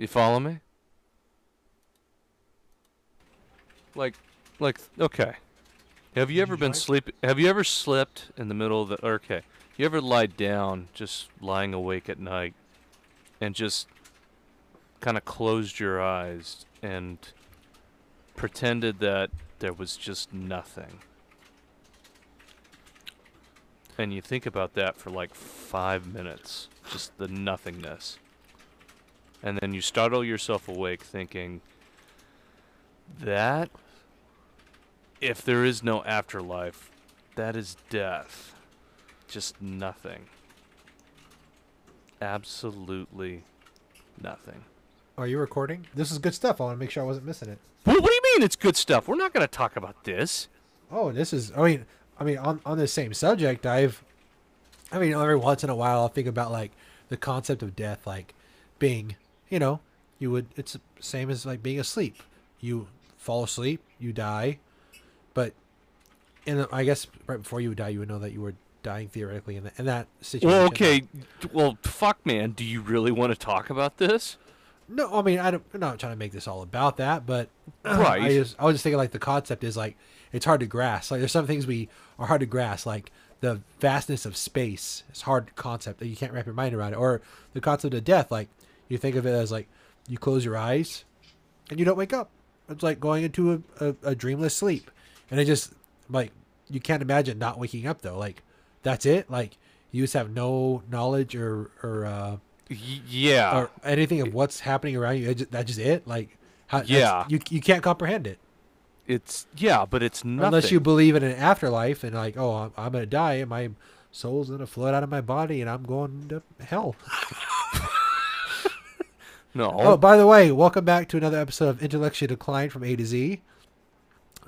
You follow me? Like, like, okay. Have you ever been sleep? Have you ever slept in the middle of the? Okay. You ever lied down, just lying awake at night, and just kind of closed your eyes and pretended that there was just nothing? And you think about that for like five minutes, just the nothingness. And then you startle yourself awake thinking, that, if there is no afterlife, that is death. Just nothing. Absolutely nothing. Are you recording? This is good stuff. I want to make sure I wasn't missing it. What, what do you mean it's good stuff? We're not going to talk about this. Oh, this is. I mean, I mean, on on the same subject, I've. I mean, every once in a while, I'll think about like the concept of death, like being, you know, you would. It's the same as like being asleep. You fall asleep, you die, but and I guess right before you would die, you would know that you were dying theoretically in, the, in that situation. Well, okay. Well, fuck, man. Do you really want to talk about this? No, I mean I don't, I'm not trying to make this all about that, but Right. I just I was just thinking like the concept is like it's hard to grasp. Like there's some things we are hard to grasp, like the vastness of space. It's a hard concept that you can't wrap your mind around it. Or the concept of death, like you think of it as like you close your eyes and you don't wake up. It's like going into a, a, a dreamless sleep, and it just like you can't imagine not waking up though. Like that's it. Like you just have no knowledge or or uh, yeah. or anything of what's happening around you. It ju- That's just it. Like, how, Yeah. you you can't comprehend it it's yeah, but it's nothing. unless you believe in an afterlife and like, oh, I'm, I'm gonna die and my soul's gonna float out of my body and I'm going to hell. no. Oh, by the way, welcome back to another episode of Intellectually Declined from A to Z.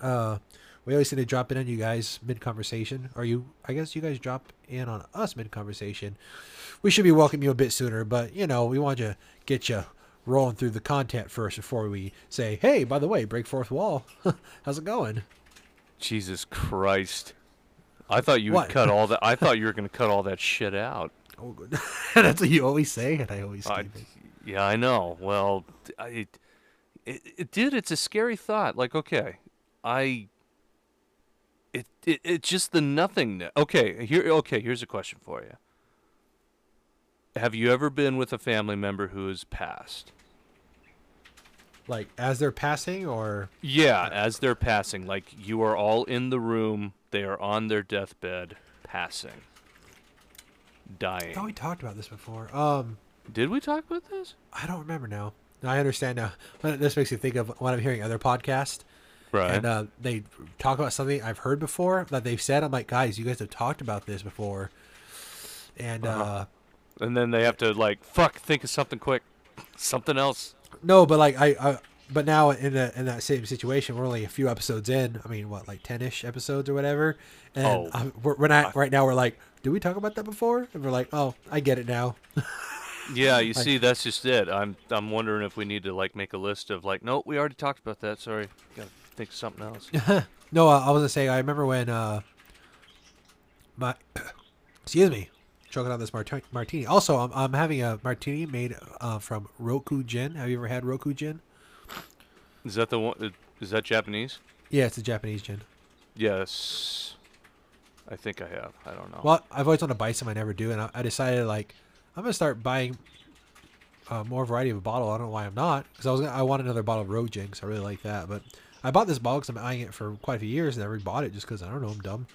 Uh, we always seem to drop in on you guys mid conversation, or you, I guess you guys drop in on us mid conversation. We should be welcoming you a bit sooner, but you know, we want to get you rolling through the content first before we say, hey, by the way, break fourth wall. How's it going? Jesus Christ. I thought you What? would cut all that. I thought you were going to cut all that shit out. Oh, good. That's what you always say, and I always I, it. Yeah, I know. Well, it, it, dude, it's a scary thought. Like, okay, I, it, it, it's just the nothingness. Okay, here, okay, here's a question for you. Have you ever been with a family member who has passed? Like as they're passing, or Yeah, as they're passing, like you are all in the room, they are on their deathbed, passing, dying. I thought we talked about this before. Um, Did we talk about this? I don't remember now. No, I understand now. But This makes me think of when I'm hearing other podcasts Right. and uh, they talk about something I've heard before that they've said. I'm like, guys, you guys have talked about this before, and uh Uh-huh. and then they have to like, fuck, think of something quick, something else. no, but like I, I but now in the, in that same situation, we're only a few episodes in. I mean, what like ten ish episodes or whatever, and Oh. uh, we're, we're not right now. We're like, did we talk about that before? And we're like, oh, I get it now. Yeah, you see, that's just it. I'm I'm wondering if we need to like make a list of like, nope, we already talked about that. Sorry, gotta think of something else. No, uh, I was gonna say I remember when uh my excuse me, choking on this mart- martini. Also, I'm I'm having a martini made uh, from Roku gin. Have you ever had Roku gin? Is that the one? Is that Japanese? Yeah, it's a Japanese gin. Yes, I think I have. I don't know. Well, I've always wanted to buy some. I never do, and I, I decided like I'm gonna start buying uh, more variety of a bottle. I don't know why I'm not, because I was gonna, I want another bottle of gin because I really like that. But I bought this bottle because I'm eyeing it for quite a few years, and never bought it just because I don't know I'm dumb.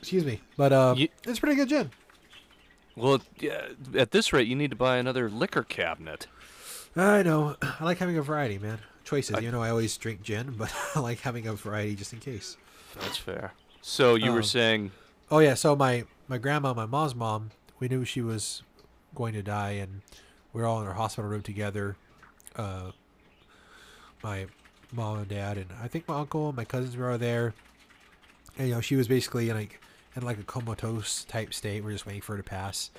Excuse me, but uh, Ye- it's pretty good gin. Well, yeah, at this rate, you need to buy another liquor cabinet. I know. I like having a variety, man. Choices. I- you know, I always drink gin, but I like having a variety just in case. That's fair. So you were Um, saying, Oh yeah, so my my grandma, my mom's mom, we knew she was going to die, and we are all in our hospital room together. Uh, my mom and dad, and I think my uncle and my cousins were all there. And you know, she was basically in like in like a comatose type state. We're just waiting for her to pass.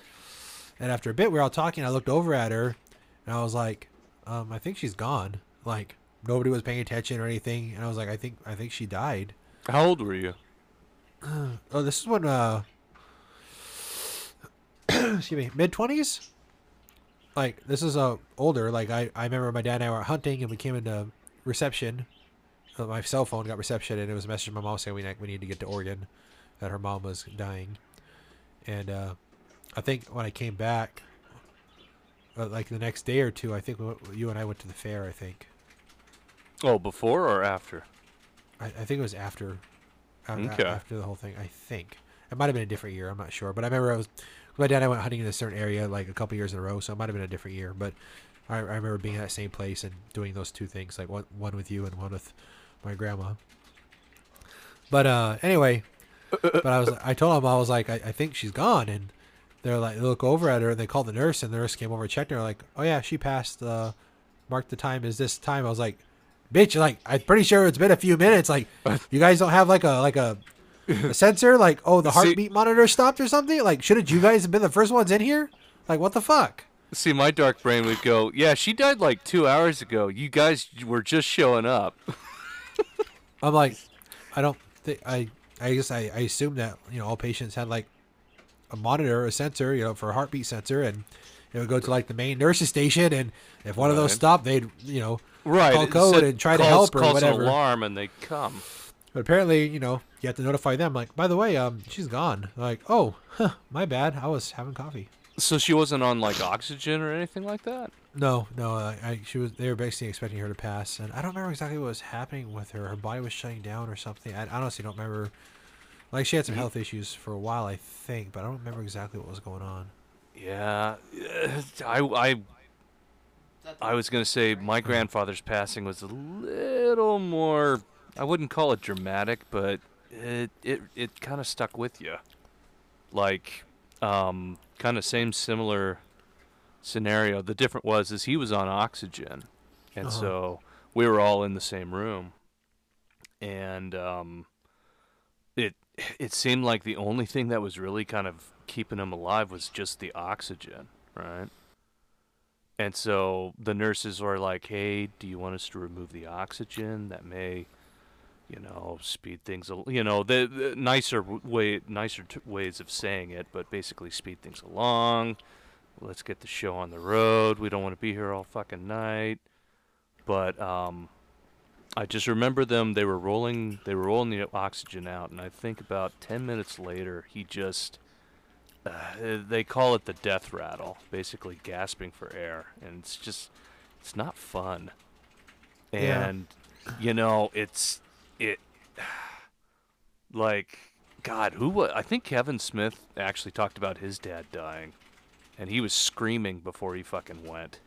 And after a bit, we are all talking. I looked over at her, and I was like, um, "I think she's gone." Like nobody was paying attention or anything, and I was like, "I think I think she died." how old were you? Oh, this is when uh excuse me, mid twenties? like this is a older. Like I, I remember my dad and I were hunting and we came into reception. Uh, my cell phone got reception and it was a message from my mom saying we ne- we need to get to Oregon, that her mom was dying, and uh, I think when I came back, uh, like the next day or two, I think we you and I went to the fair. I think Oh, before or after? I, I think it was after, after, Okay. after the whole thing. I think it might have been a different year. I'm not sure, but I remember I was my dad and I went hunting in a certain area like a couple years in a row, so it might have been a different year. But I, I remember being at that same place and doing those two things, like one one with you and one with my grandma. But uh, anyway, but I was I told him I was like I, I think she's gone, and they're like they look over at her and they call the nurse, and the nurse came over and checked her like, oh yeah, she passed. Uh, mark the time is this time. I was like, bitch, like I'm pretty sure it's been a few minutes. Like you guys don't have like a like a, a sensor, like oh the See- heartbeat monitor stopped or something. Like shouldn't you guys have been the first ones in here? Like what the fuck? See, my dark brain would go, yeah, she died like two hours ago. You guys were just showing up. I'm like, I don't think I. I guess I, I assume that you know all patients had like a monitor, a sensor, you know, for a heartbeat sensor, and it would go to like the main nurses station, and if one of those stopped, they'd you know Right. call code and try to help or calls whatever. an alarm and they come. But apparently, you know, you have to notify them. Like, by the way, um, she's gone. Like, oh, huh, my bad. I was having coffee. So she wasn't on like oxygen or anything like that? No, no. I, I she was. They were basically expecting her to pass, and I don't remember exactly what was happening with her. Her body was shutting down or something. I honestly don't remember. Like, she had some health issues for a while, I think, but I don't remember exactly what was going on. Yeah. I, I, I was going to say my grandfather's passing was a little more, I wouldn't call it dramatic, but it, it, it kind of stuck with you. Like, um, kind of same similar scenario. The different was is he was on oxygen, and Uh-huh. so we were all in the same room, and um, it it seemed like the only thing that was really kind of keeping him alive was just the oxygen, right? And so the nurses were like, "Hey, do you want us to remove the oxygen? That may, you know, speed things. al- You know, the, the nicer way, nicer t- ways of saying it, but basically speed things along. Let's get the show on the road. We don't want to be here all fucking night." But um, I just remember them. They were rolling. They were rolling the oxygen out, and I think about ten minutes later, he just. Uh, they call it the death rattle, basically gasping for air, and it's just, it's not fun. Yeah. And, you know, it's it. Like, God, who was? I think Kevin Smith actually talked about his dad dying, and he was screaming before he fucking went.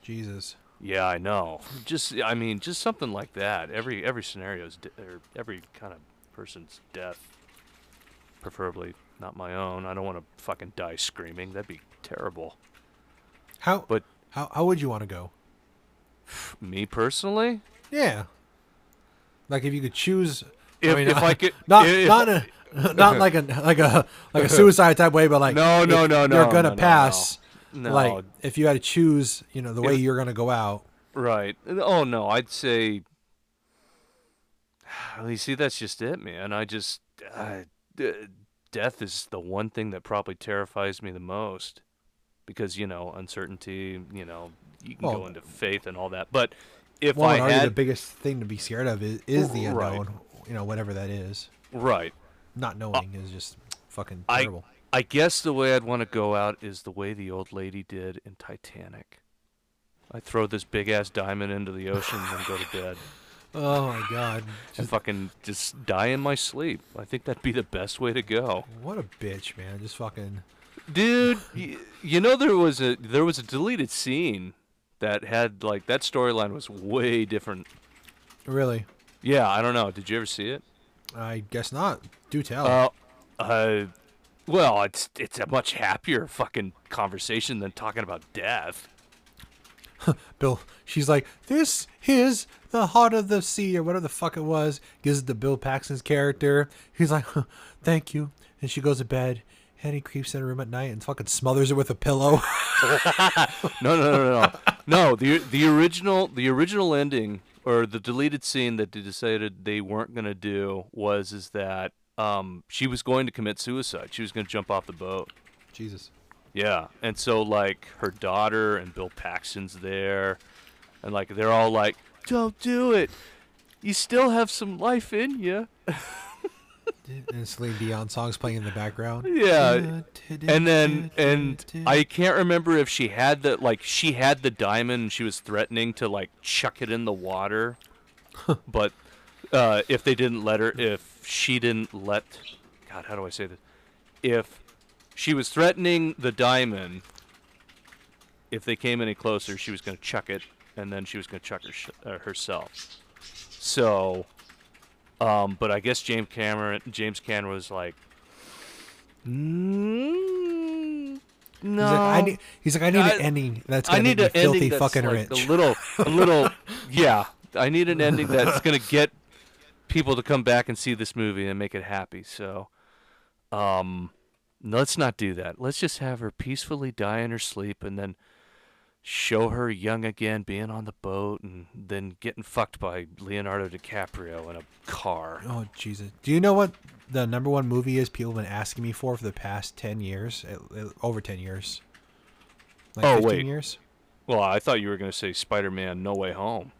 Jesus. Yeah, I know. Just, I mean, just something like that. Every every scenario's de- or every kind of person's death, preferably not my own. I don't want to fucking die screaming. That'd be terrible. How? But how? How would you want to go? me personally, Yeah. Like if you could choose. if mean, if I could, not if- not a, not like a like a like a suicide type way, but like No, no, no, no, you're gonna no, no, pass. no, Like if you had to choose, you know, the way If- you're gonna go out. Right. Oh no, I'd say. You see, that's just it, man. I just uh, death is the one thing that probably terrifies me the most, because you know uncertainty. You know, you can Well, go into faith and all that. But if Well, I and argue the biggest thing to be scared of is, is the Right. unknown. You know, whatever that is. right, Not uh, knowing is just fucking terrible. I guess the way I'd want to go out is the way the old lady did in Titanic. I throw this big ass diamond into the ocean and then go to bed. oh my god! and Just, fucking just die in my sleep. I think that'd be the best way to go. what a bitch, man! Just fucking. Dude, y- you know there was a there was a deleted scene that had like that storyline was way different. Really, Yeah, I don't know. Did you ever see it? I guess not. Do tell. Uh, uh, well, it's it's a much happier fucking conversation than talking about death. Bill, she's like, this is the heart of the sea, or whatever the fuck it was. Gives it to Bill Paxton's character. He's like, thank you. And she goes to bed. And he creeps in her room at night and fucking smothers her with a pillow. No, no, no, no, no. No, the the original the original ending or the deleted scene that they decided they weren't going to do was is that um she was going to commit suicide. She was going to jump off the boat. Jesus. Yeah, and so like her daughter and Bill Paxton's there, and like they're all like, "Don't do it. You still have some life in you." and Celine Dion songs playing in the background. Yeah, and then and I can't remember if she had the like she had the diamond and she was threatening to like chuck it in the water, but uh, if they didn't let her, if she didn't let, God, how do I say this? If she was threatening the diamond, if they came any closer, she was going to chuck it, and then she was going to chuck her sh- uh, herself. So, um, but I guess James Cameron, James Cameron was like, mm, no. He's like, I need. He's like, I need I- an ending that's gonna need an filthy ending that's fucking like rich. a little, a little, yeah. I need an ending that's gonna get people to come back and see this movie and make it happy. So, um, let's not do that. Let's just have her peacefully die in her sleep, and then show her young again, being on the boat, and then getting fucked by Leonardo DiCaprio in a car. Oh Jesus! Do you know what the number one movie is? People have been asking me for for the past ten years, over ten years. Like Oh, 15 wait. years? Well, I thought you were gonna say Spider-Man: No Way Home.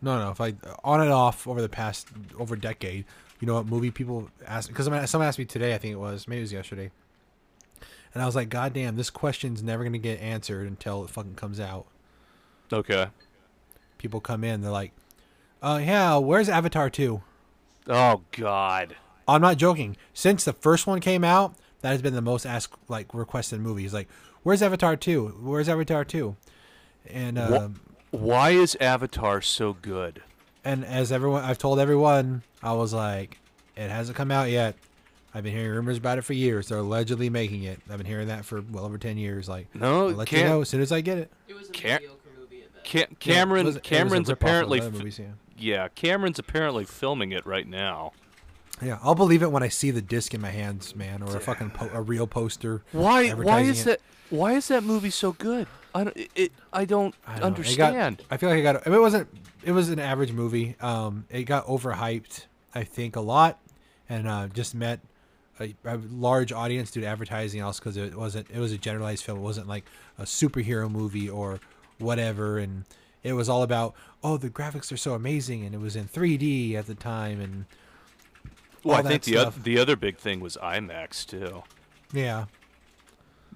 No, no. If I on and off over the past over a decade, you know what movie people ask? Because someone asked me today. I think it was maybe it was yesterday, and I was like, God damn, this question's never gonna get answered until it fucking comes out. Okay. People come in, they're like, "Uh, yeah, where's Avatar 2? Oh God. I'm not joking. Since the first one came out, that has been the most asked like requested movie. He's like, "Where's Avatar 2? Where's Avatar 2?" And Wha- um, Why is Avatar so good? and as everyone I've told everyone, I was like, "It hasn't come out yet." I've been hearing rumors about it for years. They're allegedly making it. I've been hearing that for well over ten years. Like, No, I'll let you know as soon as I get it. It was a Ca- mediocre movie at best. Ca- Yeah, Cameron it was- it was a Cameron's ripoff apparently f- movies, yeah. yeah Cameron's apparently filming it right now. Yeah, I'll believe it when I see the disc in my hands, man, or a fucking po- a real poster. Why why is it. that why is that movie so good? I don't it, I don't I don't understand. got, I feel like it got. I mean, it wasn't. It was an average movie. Um, it got overhyped, I think, a lot, and uh, just met a, a large audience due to advertising. Also, because it wasn't. It was a generalized film. It wasn't like a superhero movie or whatever. And it was all about, oh, the graphics are so amazing, and it was in 3D at the time, and well, I think the oth- the other big thing was IMAX too. yeah.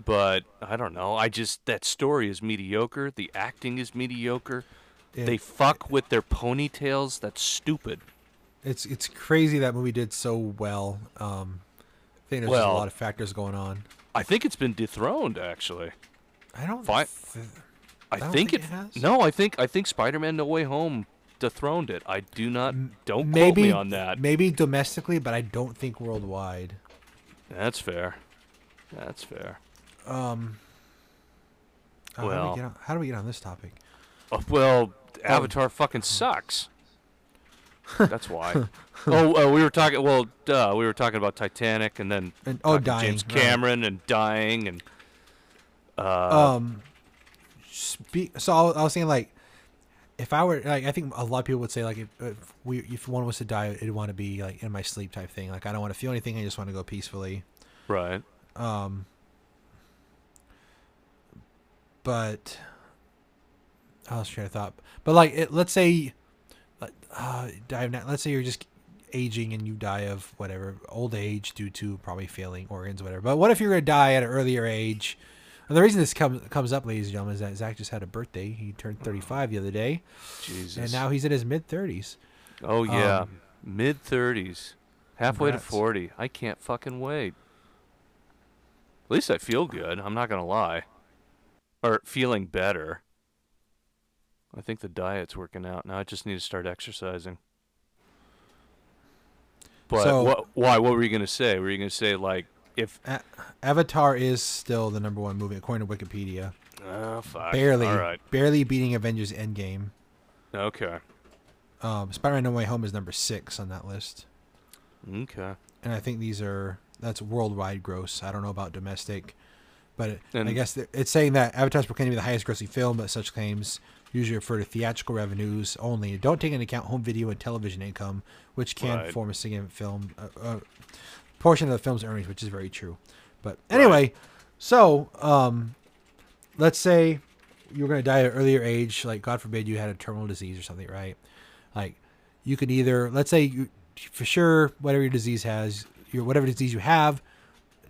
But I don't know. I just that story is mediocre. The acting is mediocre. It- they fuck with their ponytails. That's stupid. It's it's crazy that movie did so well. Um, I think there's Well- a lot of factors going on. I think it's been dethroned actually. I don't. Fi- th- I, don't think, think it, has. No, I think I think Spider-Man: No Way Home dethroned it. I do not. Don't maybe quote me on that. Maybe domestically, but I don't think worldwide. That's fair. That's fair. Um. oh, how, do Well. we get on, how do we get on this topic? Oh, well, Avatar fucking sucks. That's why. oh, uh, we were talking. Well, duh, we were talking about Titanic, and then And oh, dying. James right. Cameron and dying, and uh, Um. Spe- so I was, I was saying like, if I were like, I think a lot of people would say like, if, if we if one was to die, it'd want to be like in my sleep type thing. Like I don't want to feel anything. I just want to go peacefully. right. Um. But I was trying to thought. But like, it, let's say, uh, na- let's say you're just aging and you die of whatever old age due to probably failing organs, whatever. But what if you're gonna die at an earlier age? And the reason this comes comes up, ladies and gentlemen, is that Zach just had a birthday. He turned 35 the other day, Jesus. and now he's in his mid 30s. oh yeah, um, mid thirties, halfway congrats. to forty. I can't fucking wait. At least I feel good. I'm not gonna lie. Or feeling better. I think the diet's working out. Now I just need to start exercising. But So- what? Why? What were you gonna say? Were you gonna say like if? A- Avatar is still the number one movie according to Wikipedia. Oh fuck. barely, All right. barely beating Avengers Endgame. Okay. Um, Spider-Man: No Way Home is number six on that list, Okay. and I think these are that's worldwide gross. I don't know about domestic, but it, I guess it's saying that Avatar's proclaimed to be the highest-grossing film, but such claims usually refer to theatrical revenues only. Don't take into account home video and television income, which can Right. form a significant film uh, uh, portion of the film's earnings, which is very true. But anyway, So, um, let's say you were going to die at an earlier age, like God forbid you had a terminal disease or something, right? Like you could either, let's say you, for sure, whatever your disease has, your whatever disease you have,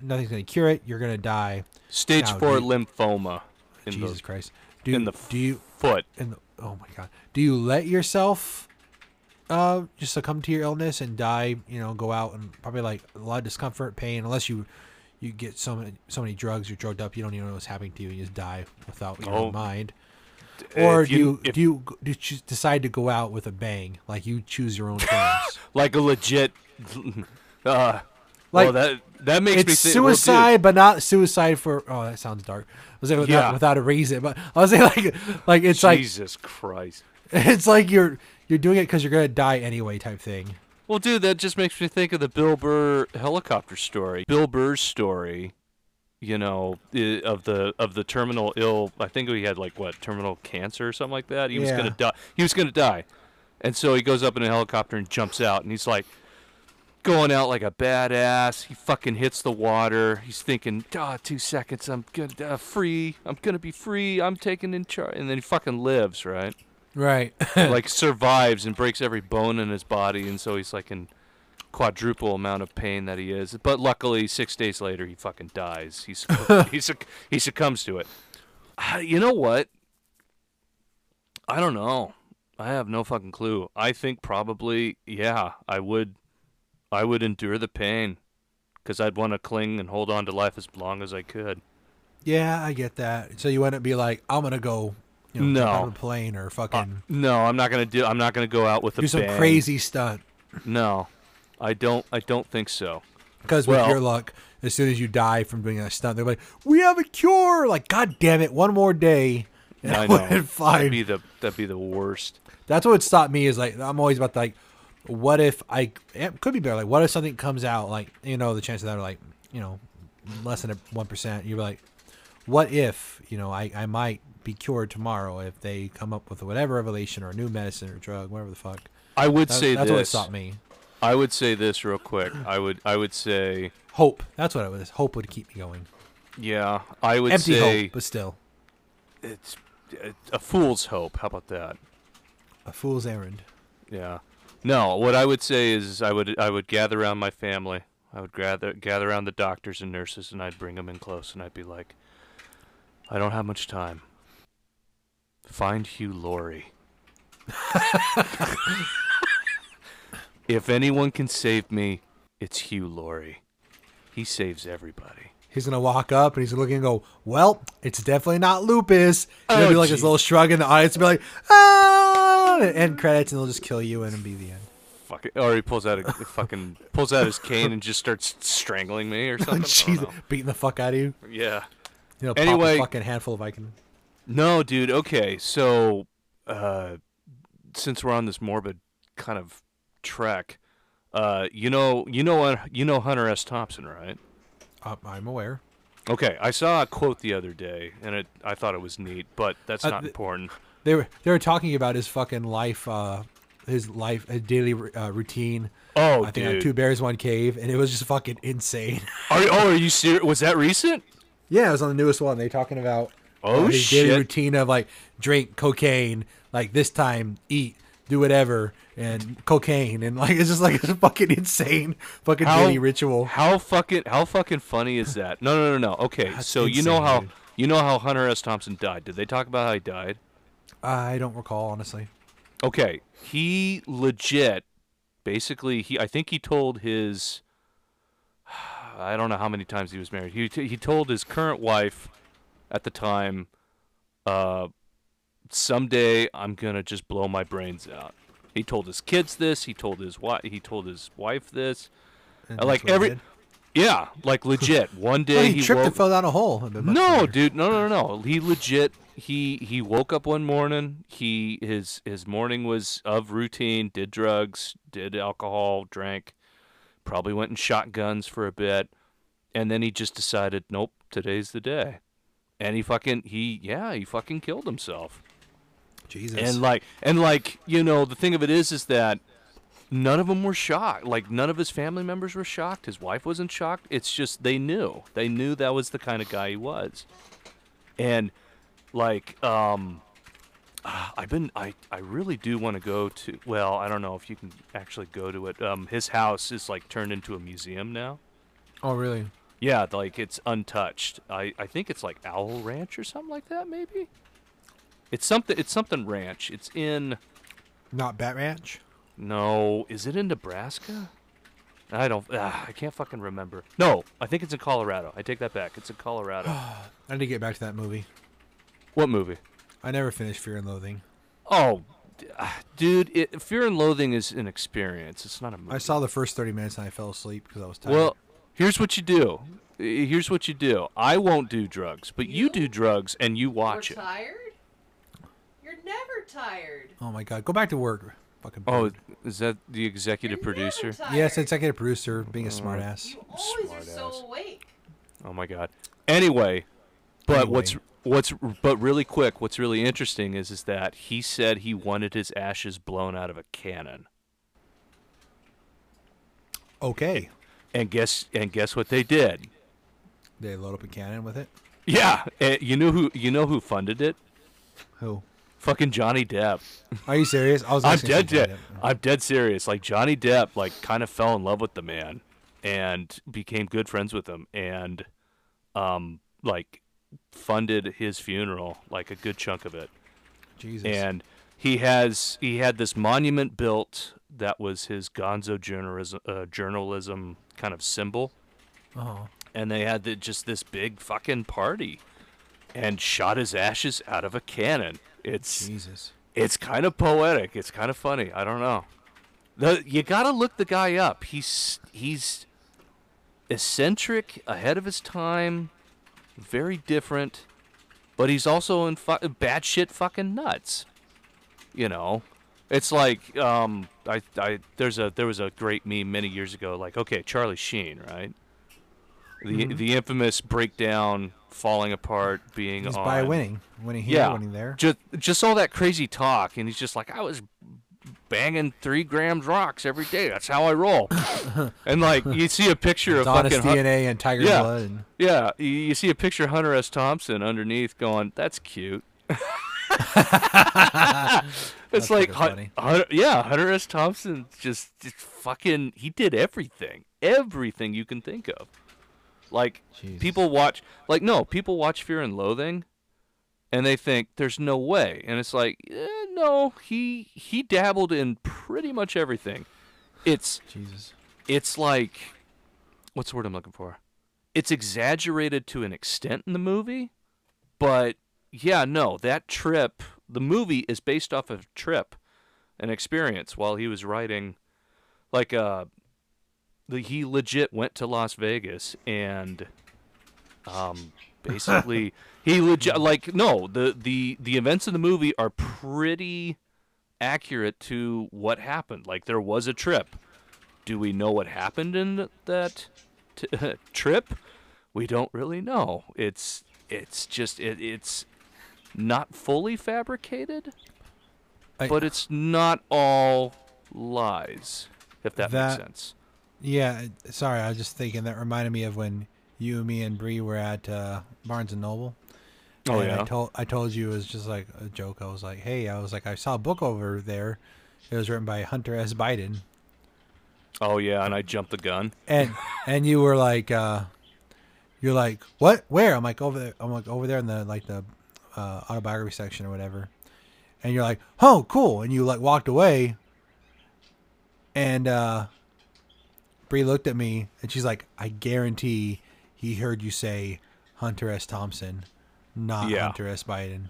nothing's going to cure it. You're going to die. Stage Now, four you- lymphoma in Jesus the Christ. Do in the do you foot. And oh my god. Do you let yourself uh just succumb to your illness and die, you know, go out and probably like a lot of discomfort, pain, unless you you get so many so many drugs, you're drugged up, you don't even know what's happening to you, and you just die without your Oh. mind. If Or do you, if- do you do you decide to go out with a bang? Like you choose your own terms. like a legit? Uh, Like, well, that that makes me it's well, suicide, but not suicide for. Oh, that sounds dark. I was like without, Yeah. without a reason, but I was saying like like it's like Jesus Christ. it's like you're you're doing it because you're gonna die anyway, type thing. Well, dude, that just makes me think of the Bill Burr helicopter story. Bill Burr's story, you know, of the of the terminal ill. I think he had like what terminal cancer or something like that. He was gonna die. He was gonna die, and so he goes up in a helicopter and jumps out, and he's like going out like a badass. He fucking hits the water. He's thinking, "Ah, two seconds, I'm gonna uh, free. I'm gonna be free. I'm taking in charge." And then he fucking lives, right? Right. like survives and breaks every bone in his body, and so he's like in quadruple amount of pain that he is. But luckily, six days later, he fucking dies. He succ- he, succ- he succumbs to it. Ah, You know what? I don't know. I have no fucking clue. I think probably, yeah, I would, I would endure the pain, because I'd want to cling and hold on to life as long as I could. Yeah, I get that. So you wouldn't be like, I'm gonna go, you know, jump out of No. a plane or Uh, fucking no, I'm not gonna do. I'm not gonna go out with a do some bang. crazy stunt. No, I don't. I don't think so. Because with your luck, as soon as you die from doing a stunt, they're like, "We have a cure!" Like, God damn it, one more day, and I know. That'd be the that'd be the worst. That's what would stop me. Is like, I'm always about to, like, what if I it could be better? Like, what if something comes out? Like, you know, the chances that are like, you know, less than one percent. You're like, what if you know I I might be cured tomorrow if they come up with whatever revelation or a new medicine or drug, whatever the fuck. I would That- say that's what stopped me. I would say this real quick. I would I would say Hope. That's what it was. Hope would keep me going. yeah. I would Empty say hope, but still it's a fool's hope. How about that? a fool's errand. Yeah. No, what I would say is I would I would gather around my family. I would gather gather around the doctors and nurses, and I'd bring them in close, and I'd be like, I don't have much time. Find Hugh Laurie. if anyone can save me, it's Hugh Laurie. He saves everybody. He's gonna walk up and he's looking to and go, "Well, it's definitely not lupus." And he'll Oh, do like this little shrug in the audience and be like, "Ah!" and end credits, and they'll just kill you and it'll be the end. Fuck it. Or he pulls out a fucking pulls out his cane and just starts strangling me or something. I Jeez, don't know. beating the fuck out of you. Yeah. You know, pop Anyway- a fucking handful of Vicodin. No, dude. Okay, so uh, since we're on this morbid kind of track, uh, you know, you know, uh, you know Hunter S. Thompson, right? Uh, I'm aware. Okay, I saw a quote the other day, and it I thought it was neat, but that's Uh, not th- important. They were they were talking about his fucking life, uh, his life, his daily uh, routine. Oh, I think dude. Two Bears One Cave, and it was just fucking insane. Are you, oh, are you serious? Was that recent? yeah, it was on the newest one. They talking about Oh uh, his daily routine of like drink cocaine, like this time eat, do whatever, and cocaine, and like it's just like a fucking insane fucking How- daily ritual. How fucking how fucking funny is that? No, no, no, no. Okay, That's so you know how dude. you know how Hunter S. Thompson died. Did they talk about how he died? I don't recall honestly. Okay, he legit, basically, he I think he told his, I don't know how many times he was married. He he told his current wife, at the time, uh, someday I'm gonna just blow my brains out. He told his kids this. He told his wife. He told his wife this. And like that's what he every- Yeah, like legit. One day Well, he, he tripped woke. and fell down a hole. It'd been much No, dude, no, no, no, no. He legit. He he woke up one morning. He his his morning was of routine. Did drugs, did alcohol, drank. Probably went and shot guns for a bit, and then he just decided, nope, today's the day. And he fucking he yeah he fucking killed himself. Jesus. And like and like you know the thing of it is is that none of them were shocked. Like none of his family members were shocked. His wife wasn't shocked. It's just they knew. They knew that was the kind of guy he was. And like um ah, I've been I I really do want to go to well, I don't know if you can actually go to it. Um his house is like turned into a museum now. Oh, really? Yeah, like it's untouched. I I think it's like Owl Ranch or something like that maybe. It's something it's something ranch. It's in Not Bat Ranch. no, is it in Nebraska? I don't. Ah, I can't fucking remember. No, I think it's in Colorado. I take that back. It's in Colorado. I need to get back to that movie. what movie? I never finished Fear and Loathing. Oh, d- ah, dude, it, Fear and Loathing is an experience. It's not a movie. I saw the first 30 minutes and I fell asleep because I was tired. Well, here's what you do. Here's what you do. I won't do drugs, but you, You? do drugs and you watch You're it. tired? You're never tired. oh my god, go back to work. Fucking. Oh, bird. is that the executive You're never producer? tired. yes, executive producer, being a Oh. smartass. You always are Smart so ass. awake. Oh my god. Anyway, but what's Anyway. what's but really quick, what's really interesting is is that he said he wanted his ashes blown out of a cannon. Okay. And guess and guess what they did? They load up a cannon with it. Yeah, eh, you know who you know who funded it? Who? Fucking Johnny Depp. Are you serious? I was. I'm dead dead. I'm dead serious. Like Johnny Depp like kind of fell in love with the man and became good friends with him and um like funded his funeral like a good chunk of it. Jesus. and he has he had this monument built that was his gonzo journalism uh, journalism kind of symbol oh, and they had the, just this big fucking party and shot his ashes out of a cannon it's Jesus. it's kind of poetic. It's kind of funny. I don't know. The, you gotta look the guy up. He's he's eccentric ahead of his time very different but he's also in fu- bad shit fucking nuts you know? It's like um I, I there's a there was a great meme many years ago like okay charlie sheen right the Mhm. the infamous breakdown falling apart being He's on by winning, winning here, Yeah. winning there. just just all that crazy talk and he's just like i was banging three grams rocks every day that's how i roll and like you see a picture of Adonis fucking Hun- DNA and Tiger Yeah. Blood. And, yeah you, see a picture of hunter s thompson underneath going that's cute it's That's like Hun- Hunter, yeah hunter s thompson just, just fucking he did everything everything you can think of like Jesus. people watch like no people watch fear and loathing and they think there's no way and it's like eh, no he he dabbled in pretty much everything it's Jesus. it's like what's the word i'm looking for it's exaggerated to an extent in the movie but yeah no that trip the movie is based off of a trip an experience while he was writing like uh the, he legit went to las vegas and um basically he legit like no the the the events in the movie are pretty accurate to what happened. Like there was a trip. Do we know what happened in that t- trip? We don't really know. It's it's just it, it's not fully fabricated I- but it's not all lies if that, That- makes sense Yeah, sorry, I was just thinking that reminded me of when you, me, and Bree were at uh, Barnes and Noble. oh and yeah I told I told you it was just like a joke. I was like, hey, I was like, I saw a book over there. It was written by Hunter S. Biden, oh yeah and i jumped the gun and and you were like, uh, you're like, what? Where? I'm like over there. I'm like over there in the like the uh, autobiography section or whatever. And you're like, oh, cool. And you like walked away. And uh, Bree looked at me and she's like, I guarantee he heard you say Hunter S. Thompson, not Yeah. Hunter S. Biden.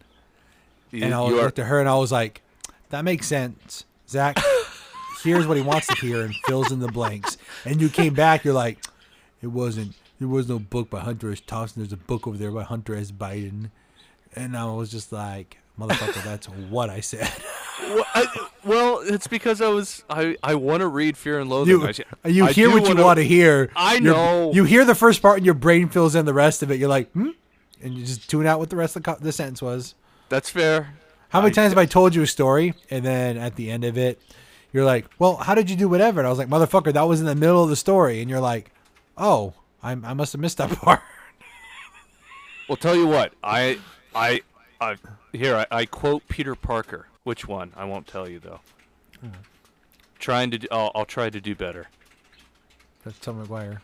You- And I are- looked at her and I was like, that makes sense. Zach hears what he wants to hear and fills in the blanks. And you came back, you're like, it wasn't, there was no book by Hunter S. Thompson. There's a book over there by Hunter S. Biden. And I was just like, motherfucker, that's what I said. Well, I, well, it's because I was I, I want to read Fear and Loathing. You, I, you hear what you want to hear. I know. You hear the first part and your brain fills in the rest of it. You're like, hmm? And you just tune out what the rest of the, co- the sentence was. That's fair. How many I- times have I told you a story and then at the end of it, you're like, well, how did you do whatever? And I was like, motherfucker, that was in the middle of the story. And you're like, oh, I, I must have missed that part. Well, tell you what, I, I, I here I, I quote Peter Parker. Which one? I won't tell you though. Trying to, do, I'll, I'll try to do better. That's Tom Maguire.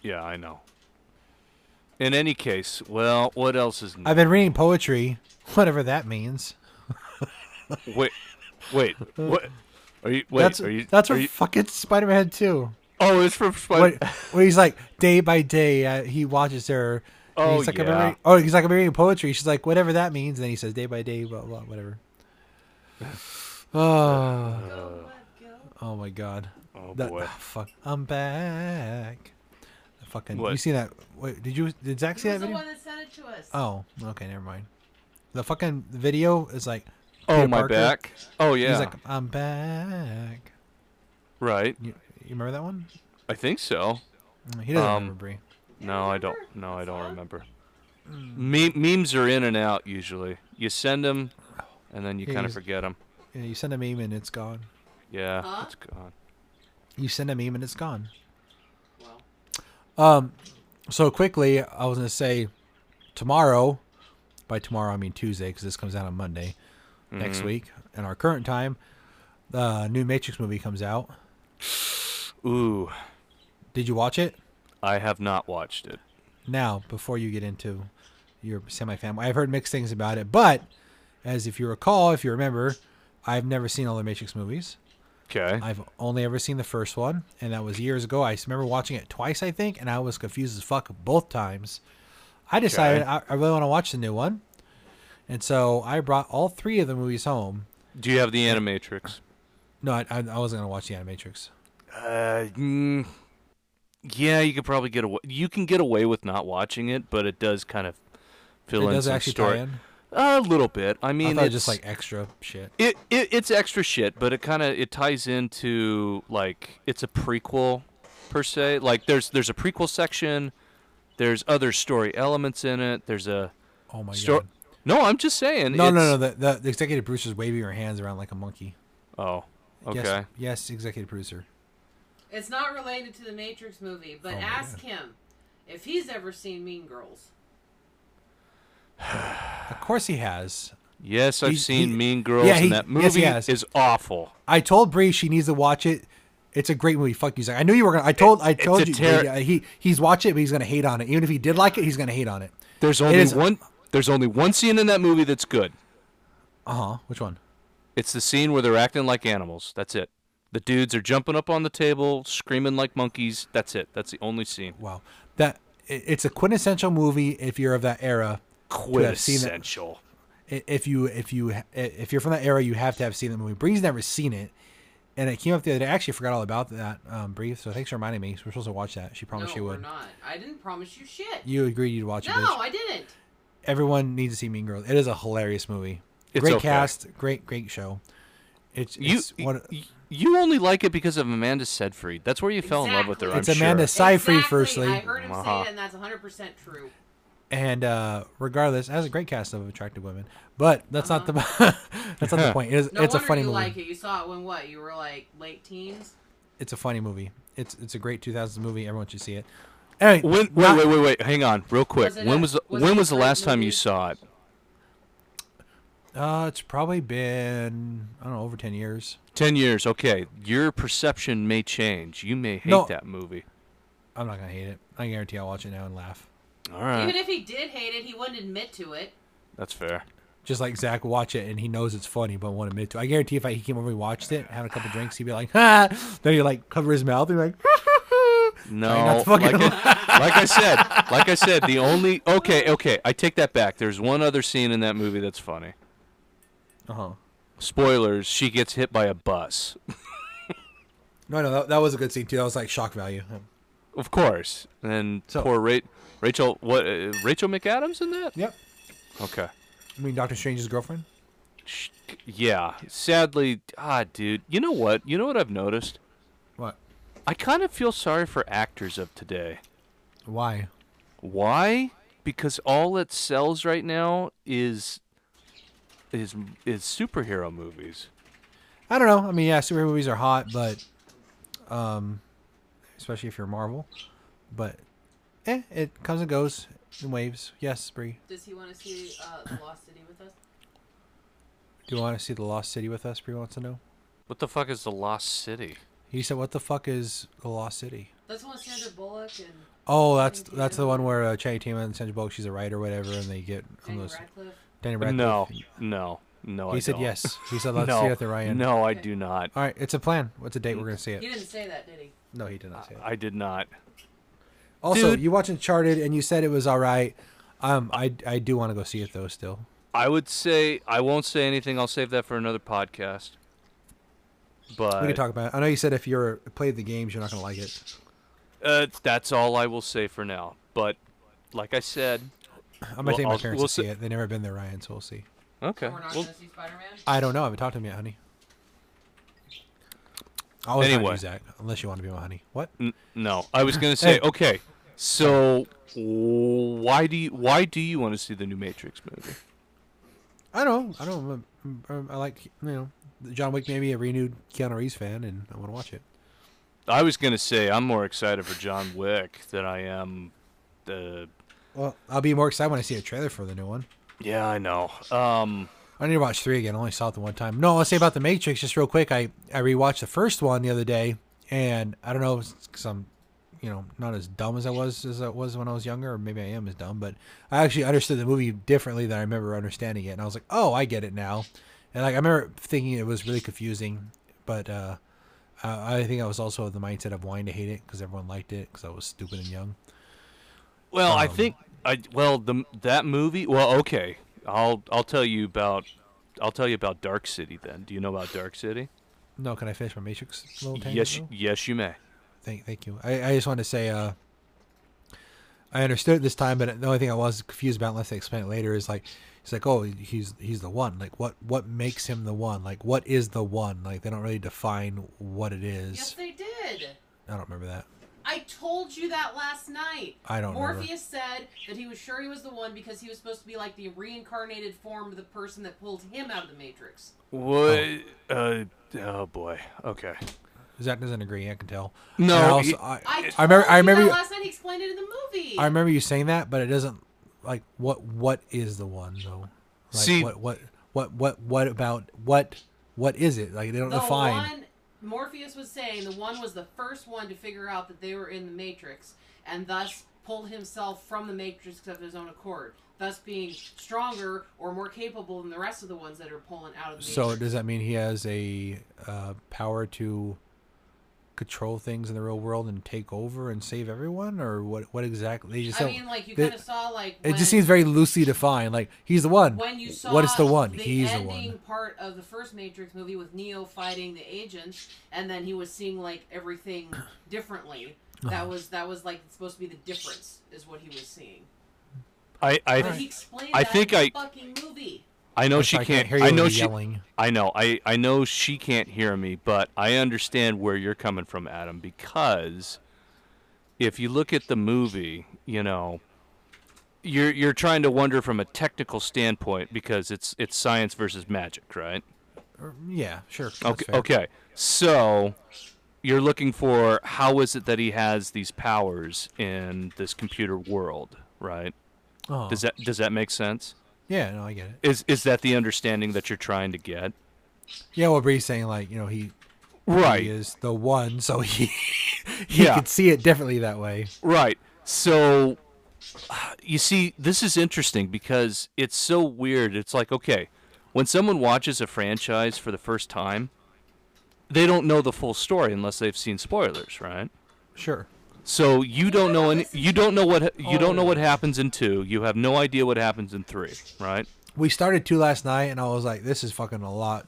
Yeah, I know. In any case, well, what else is new? I've been reading poetry, whatever that means. wait, wait, what? Are you? Wait, that's are you? that's are from you, fucking Spider-Man 2. Oh, it's from Spider. Where he's like day by day, uh, he watches her. Oh he's like, yeah. reading- oh, he's like, I'm reading poetry. She's like, whatever that means. And then he says, day by day, blah blah, whatever. Oh, Go, let go. oh my god. Oh That, boy. ah, fuck, I'm back. Fucking, you see that? Wait, did you? Did Zach He see was that the video? one that sent it to us. Oh, okay, never mind. The fucking video is like, Oh, my Parker. back. Oh yeah. he's like, I'm back. right. You, you remember that one? I think so. Mm, He doesn't Um, remember. Bree. No, I don't. No, I don't remember. Mm. Me- memes are in and out usually. You send them, and then you Yeah, kind of forget them. Yeah, you send a meme and it's gone. Yeah, Huh? it's gone. You send a meme and it's gone. Well, Um, so quickly, I was gonna say tomorrow. By tomorrow, I mean Tuesday, because this comes out on Monday next Mhm. week. In our current time, the new Matrix movie comes out. Ooh, Did you watch it? I have not watched it. Now, before you get into your semi-family, I've heard mixed things about it. But as if you recall, if you remember, I've never seen all the Matrix movies. Okay. I've only ever seen the first one, and that was years ago. I remember watching it twice, I think, and I was confused as fuck both times. I decided Okay. I, I really want to watch the new one, and so I brought all three of the movies home. Do you have the Animatrix? No, I, I, I wasn't gonna watch the Animatrix. Uh, mm, yeah, you could probably get away. You can get away with not watching it, but it does kind of fill It in does some actually story. tie in. A little bit. I I mean, thought it it's just like extra shit. it, it it's extra shit, but it kind of it ties into like it's a prequel per se. Like there's there's a prequel section, there's other story elements in it. There's a Oh my Stor- god! no, I'm just saying. No, no, it's- no. The, the, the executive producer's waving her hands around like a monkey. Oh, okay. Yes, yes, executive producer. it's not related to the Matrix movie, but Oh my ask him if he's ever seen Mean Girls. Of course he has. Yes, I've He's- seen he- Mean Girls, yeah, he- and that movie yes, he has. is awful. I told Bree she needs to watch it. It's a great movie. Fuck you, Zach. I knew you were gonna. I told. I told a you. ter- Bree, uh, he he's watched it, but he's gonna hate on it. Even if he did like it, he's gonna hate on it. There's only is- one. There's only one scene in that movie that's good. Uh huh. Which one? It's the scene where they're acting like animals. That's it. The dudes are jumping up on the table, screaming like monkeys. That's it. That's the only scene. Wow. That it, it's a quintessential movie if you're of that era. Have seen that. Quintessential. If you if you if you're from that era, you have to have seen the movie. Bree's never seen it, and it came up the other day. I actually forgot all about that, um, Bree. So thanks for reminding me. We're supposed to watch that. She promised no, she we're would. not. I didn't promise you shit. You agreed you'd watch it. no, bitch. I didn't. Everyone needs to see Mean Girls. It is a hilarious movie. It's great okay. cast, great great show. It's, You it's one. y- you only like it because of Amanda Seyfried. That's where you fell in love with her. I'm It's sure. Amanda Seyfried, exactly. firstly. I heard him Uh-huh. say it, and that's 100% true. And uh, regardless, it has a great cast of attractive women. But that's not the that's not the point. It is, No it's a funny you movie. like it. You saw it when what? You were like late teens. It's a funny movie. It's it's a great 2000s movie. Everyone should see it. Anyway, When, wait, not- wait, wait, wait. Hang on, real quick. Was when a- was the, was when was the great last time you saw it? Uh, it's probably been I don't know over 10 years. Ten years. Okay, your perception may change. You may hate No. that movie. I'm not gonna hate it. I guarantee I'll watch it now and laugh. All right, Even if he did hate it, he wouldn't admit to it. that's fair. Just like Zach watch it and he knows it's funny but won't admit to. it. I guarantee if I, he came over and watched it, had a couple drinks, he'd be like, "Ha!" Then he'd like cover his mouth and be like, No, not like, I, like I said, like I said, the only okay, okay, I take that back. There's one other scene in that movie that's funny. "Uh huh." Spoilers: She gets hit by a bus. No, no, that, that was a good scene too. That was like shock value. Of course. And So- poor Ra- Rachel. What? Uh, Rachel McAdams in that? Yep. Okay. I mean, Doctor Strange's girlfriend. Sh- Yeah. Sadly, ah, dude. You know what? You know what I've noticed? What? I kind of feel sorry for actors of today. Why? Why? Because all it sells right now is is is superhero movies. I don't know. I mean, yeah, superhero movies are hot, but um, especially if you're Marvel, but eh, it comes and goes in waves. Yes, Bree. Does he want to see uh, the Lost City with us? Do you want to see the Lost City with us? Bree wants to know. What the fuck is the Lost City? He said, "What the fuck is the Lost City?" That's one with Sandra Bullock and Oh, that's Channing that's the one where uh, Channing Tatum and Sandra Bullock, she's a writer or whatever, and they get on Daniel those. Radcliffe. Danny Radcliffe. No, no, no. He I said don't. yes. He said, "Let's no, see it at Ryan." No, I do not. All right, it's a plan. What's the date we're gonna see it? He it? didn't say that, did he? No, he did not say it. I did not. Also, Dude. you watched Uncharted and you said it was all right. Um, I I do want to go see it though. Still, I would say I won't say anything. I'll save that for another podcast. But we can talk about it. I know you said if you're played the games, you're not gonna like it. Uh, that's all I will say for now. But like I said, I'm gonna Well, take my I'll- parents we'll to see say- it. They've never been there, Ryan, so we'll see. okay. We're not Well, going to see Spider-Man. I don't know. I haven't talked to him yet, honey. I always Anyway. anyway. use that unless you want to be my honey. What? n- no, I was gonna say Hey. okay. So why do you why do you want to see the new Matrix movie? I don't. I don't. I'm- I'm- like you know John Wick. Maybe a renewed Keanu Reeves fan, and I want to watch it. I was gonna say I'm more excited for John Wick than I am the. Well, I'll be more excited when I see a trailer for the new one. Yeah, I know. Um, I need to watch three again. I only saw it the one time. No, I'll say about the Matrix just real quick. I I rewatched the first one the other day, and I don't know because I'm, you know, not as dumb as I was as I was when I was younger, or maybe I am as dumb, but I actually understood the movie differently than I remember understanding it, and I was like, oh, I get it now. And like I remember thinking it was really confusing, but uh, I I think I was also the mindset of wanting to hate it because everyone liked it because I was stupid and young. well, I Um, think I well the that movie. Well, okay. I'll I'll tell you about I'll tell you about Dark City then. Do you know about Dark City? No, can I finish my Matrix little tangent? Yes, though? yes, you may. Thank, thank you. I, I just wanted to say, uh, I understood it this time, but the only thing I was confused about, unless they explain it later, is like, it's like, oh, he's he's the one. Like, what what makes him the one? Like, what is the one? Like, they don't really define what it is. Yes, they did. I don't remember that. I told you that last night. I don't remember. Morpheus said that he was sure he was the one because he was supposed to be like the reincarnated form of the person that pulled him out of the Matrix. What? Uh, oh boy. Okay. Zach doesn't agree. I can tell. No, And I, also, he- I, I, told I remember. I you remember. that You, last night. He explained it in the movie. I remember you saying that, but it doesn't like what what is the one though. Like, See- what what what what what about what what is it? Like they don't the define. one Morpheus was saying the one was the first one to figure out that they were in the Matrix and thus pulled himself from the Matrix of his own accord, thus being stronger or more capable than the rest of the ones that are pulling out of the So Matrix. does that mean he has a uh, power to control things in the real world and take over and save everyone, or what? What exactly? They just I mean, like you they- kind of saw, like it just seems very loosely defined. Like he's the one. when you saw what is the one? The he's the ending one. part of the first Matrix movie with Neo fighting the agents, and then he was seeing like everything differently. That Uh-huh. was that was like supposed to be the difference, is what he was seeing. I I, he explained I that think in the I- fucking movie. I know she I can't. hear you I know she. yelling. I know. I I know she can't hear me, but I understand where you're coming from, Adam. Because if you look at the movie, you know, you're you're trying to wonder from a technical standpoint because it's it's science versus magic, right? Er, yeah, sure. Okay. fair. Okay. So you're looking for how is it that he has these powers in this computer world, right? Oh. Does that does that make sense? Yeah, no, I get it. Is is that the understanding that you're trying to get? Yeah, well, Bree's saying like you know he Right. he is the one, so he he Yeah. could see it differently that way. Right. So you see, this is interesting because it's so weird. It's like, okay, when someone watches a franchise for the first time, they don't know the full story unless they've seen spoilers, right? Sure. So you don't know any, you don't know what you don't know Oh. what happens in 2. You have no idea what happens in 3, right? We started two last night, and I was like, "This is fucking a lot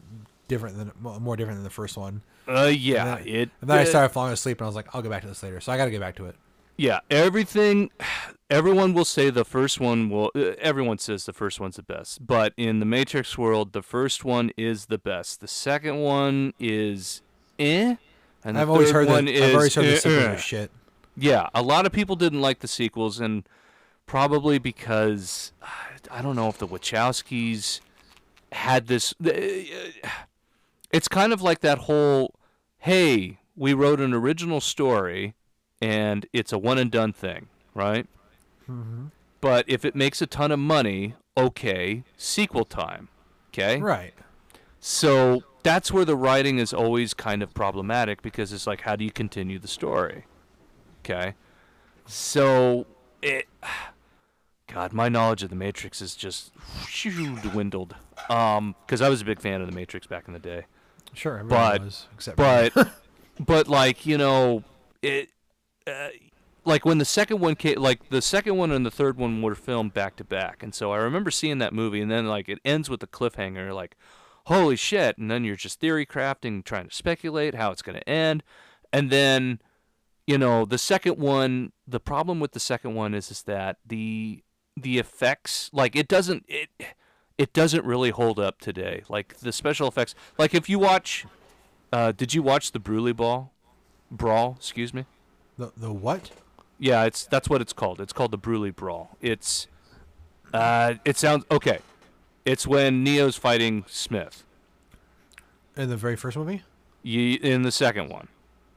different than more different than the first one." Uh yeah, and then, it and then I uh, started falling asleep, and I was like, "I'll get back to this later." So I got to get back to it. Yeah, everything. Everyone will say the first one will. uh, Everyone says the first one's the best, but in the Matrix world, the first one is the best. The second one is eh, and the I've always heard one that. is I've always heard eh, the sequels eh. shit. Yeah, a lot of people didn't like the sequels, and probably because I don't know if the Wachowskis had this. uh, it's kind of like that whole hey, we wrote an original story and it's a one and done thing, right? Mm-hmm. But if it makes a ton of money, okay, sequel time. Okay? Right. So that's where the writing is always kind of problematic because it's like how do you continue the story? Okay? So it God, my knowledge of the Matrix is just dwindled. Um, because I was a big fan of the Matrix back in the day. Sure. Everyone But- was, except but but like you know it uh, like when the second one came like the second one and the third one were filmed back to back and so i remember seeing that movie and then like it ends with a cliffhanger like holy shit and then you're just theory crafting trying to speculate how it's going to end and then you know the second one the problem with the second one is is that the the effects like it doesn't it it doesn't really hold up today like the special effects like if you watch uh, did you watch the Burly Ball? Brawl, excuse me. the the what? Yeah, it's that's what it's called. It's called the Burly Brawl. It's uh, it sounds okay. It's when Neo's fighting Smith. In the very first movie? Ye, in the second one.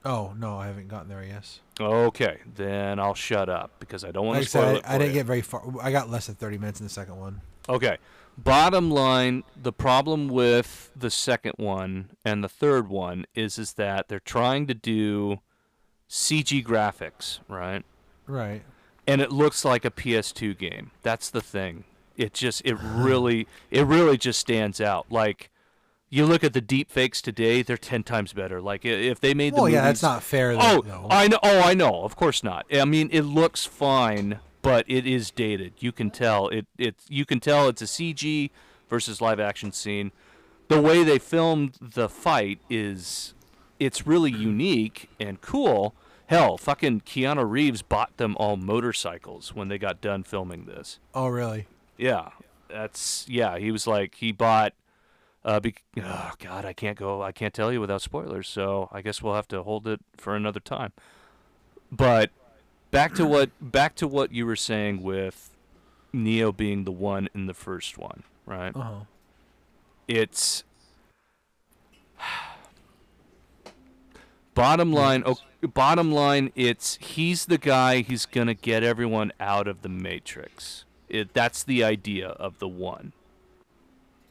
Oh no, I haven't gotten there. Yes. Okay, then I'll shut up because I don't want Like to spoil said, it. I, I didn't you. get very far. I got less than thirty minutes in the second one. Okay. Bottom line, the problem with the second one and the third one is is that they're trying to do CG graphics, right? Right. and it looks like a PS2 game. That's the thing. It just it really it really just stands out. Like you look at the deep fakes today, they're 10 times better. Like if they made the Well, yeah, that's not fair. Oh, though. I know. Oh, I know. Of course not. I mean, it looks fine, but it is dated. You can tell it. It. You can tell it's a CG versus live action scene. The way they filmed the fight is, it's really unique and cool. Hell, fucking Keanu Reeves bought them all motorcycles when they got done filming this. Oh, really? Yeah, that's yeah. He was like he bought. Uh, bec oh God, I can't go. I can't tell you without spoilers. So I guess we'll have to hold it for another time. But back to what back to what you were saying with Neo being the one in the first one, right? Uh huh. It's bottom line. Oh, bottom line, it's he's the guy. He's gonna get everyone out of the matrix. It, that's the idea of the one.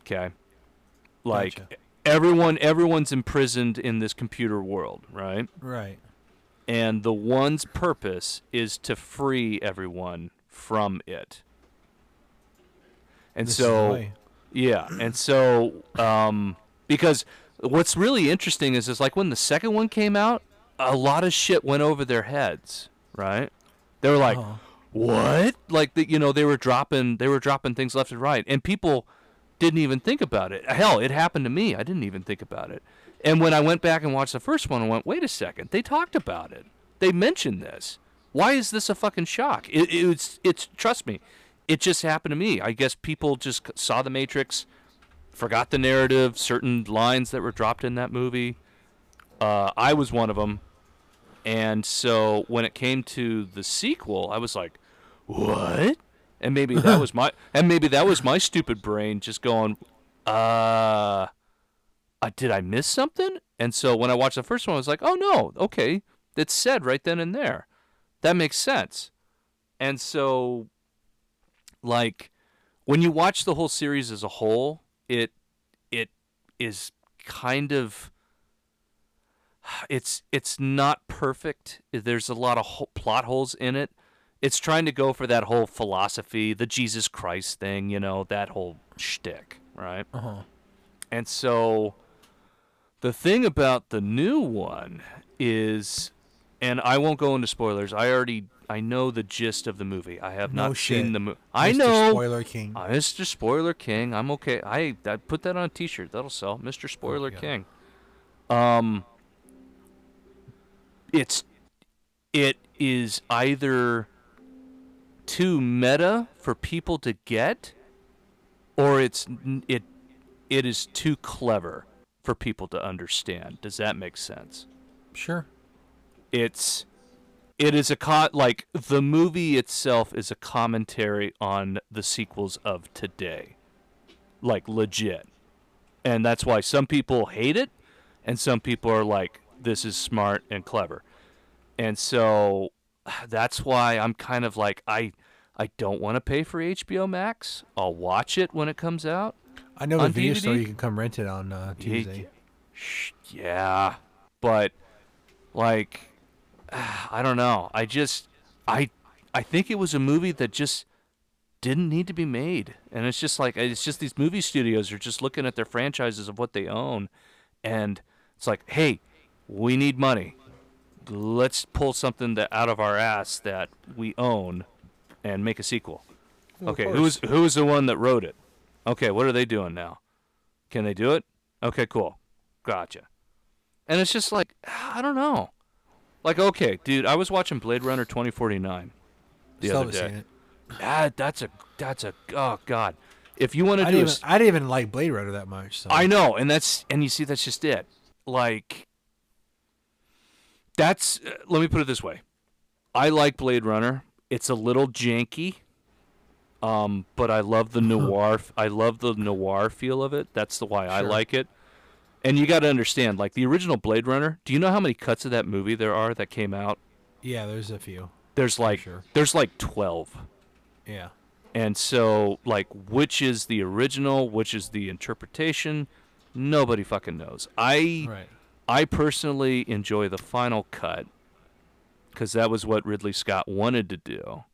Okay, like Gotcha. everyone, everyone's imprisoned in this computer world, right? Right. And the one's purpose is to free everyone from it. And This so. Yeah, and so um, because what's really interesting is is like when the second one came out, a lot of shit went over their heads, right? They were like, Uh-huh. "What?" Like the, you know, they were dropping they were dropping things left and right, and people didn't even think about it. Hell, it happened to me. I didn't even think about it. And when I went back and watched the first one, I went, "Wait a second. They talked about it. They mentioned this. Why is this a fucking shock?" It, it's it's trust me, it just happened to me. I guess people just saw the Matrix, forgot the narrative, certain lines that were dropped in that movie. Uh, I was one of them, and so when it came to the sequel, I was like, "What?" And maybe that was my and maybe that was my stupid brain just going, "Uh, uh did I miss something?" And so when I watched the first one, I was like, "Oh no, okay, it's said right then and there. That makes sense." And so like when you watch the whole series as a whole, it it is kind of it's it's not perfect. There's a lot of ho- plot holes in it. It's trying to go for that whole philosophy, the Jesus Christ thing, you know, that whole shtick, right? Uh huh. And so the thing about the new one is and I won't go into spoilers. I already I know the gist of the movie. I have No not seen the movie. I Mr. know. Spoiler King. Uh, Mr. Spoiler King. I'm okay. I I put that on a T-shirt. That'll sell. Mr. Spoiler yeah. King. Um. It's it is either too meta for people to get, or it's it it is too clever for people to understand. Does that make sense? Sure. it's it is a co- like the movie itself is a commentary on the sequels of today like legit and that's why some people hate it, and some people are like, "This is smart and clever," and so that's why I'm kind of like I I don't want to pay for HBO Max. I'll watch it when it comes out. I know the video store you can come rent it on uh, Tuesday. Yeah, but like I don't know. I just I I think it was a movie that just didn't need to be made. And it's just like it's just these movie studios are just looking at their franchises of what they own and it's like, "Hey, we need money. Let's pull something that out of our ass that we own and make a sequel." Well, okay, who's who's the one that wrote it? Okay, what are they doing now? Can they do it? Okay, cool. Gotcha. And it's just like I don't know. Like okay, dude, I was watching Blade Runner 2049 the Still other day. it. That that's a that's a oh god. If you want to I do didn't, even, I didn't even like Blade Runner that much. So. I know, and that's and you see that's just it. Like that's uh, let me put it this way. I like Blade Runner. It's a little janky. Um, but I love the noir. I love the noir feel of it. That's the why I like it. And you got to understand, like the original Blade Runner. Do you know how many cuts of that movie there are that came out? Yeah, there's a few. There's like sure. there's like twelve. Yeah. And so, like, which is the original? Which is the interpretation? Nobody fucking knows. I Right. I personally enjoy the final cut because that was what Ridley Scott wanted to do.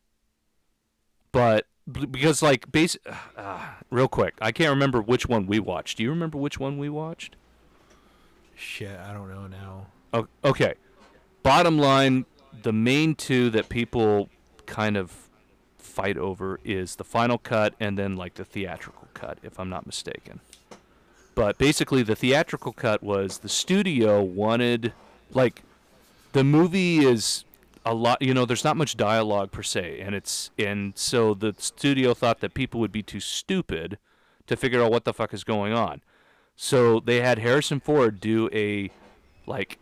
But because, like, base, uh, real quick, I can't remember which one we watched. Do you remember which one we watched? Shit, I don't know now. Oh, okay. Bottom line, the main two that people kind of fight over is the final cut and then like the theatrical cut, if I'm not mistaken. But basically, the theatrical cut was the studio wanted, like, the movie is a lot. You know, there's not much dialogue per se, and it's and so the studio thought that people would be too stupid to figure out what the fuck is going on. So they had Harrison Ford do a like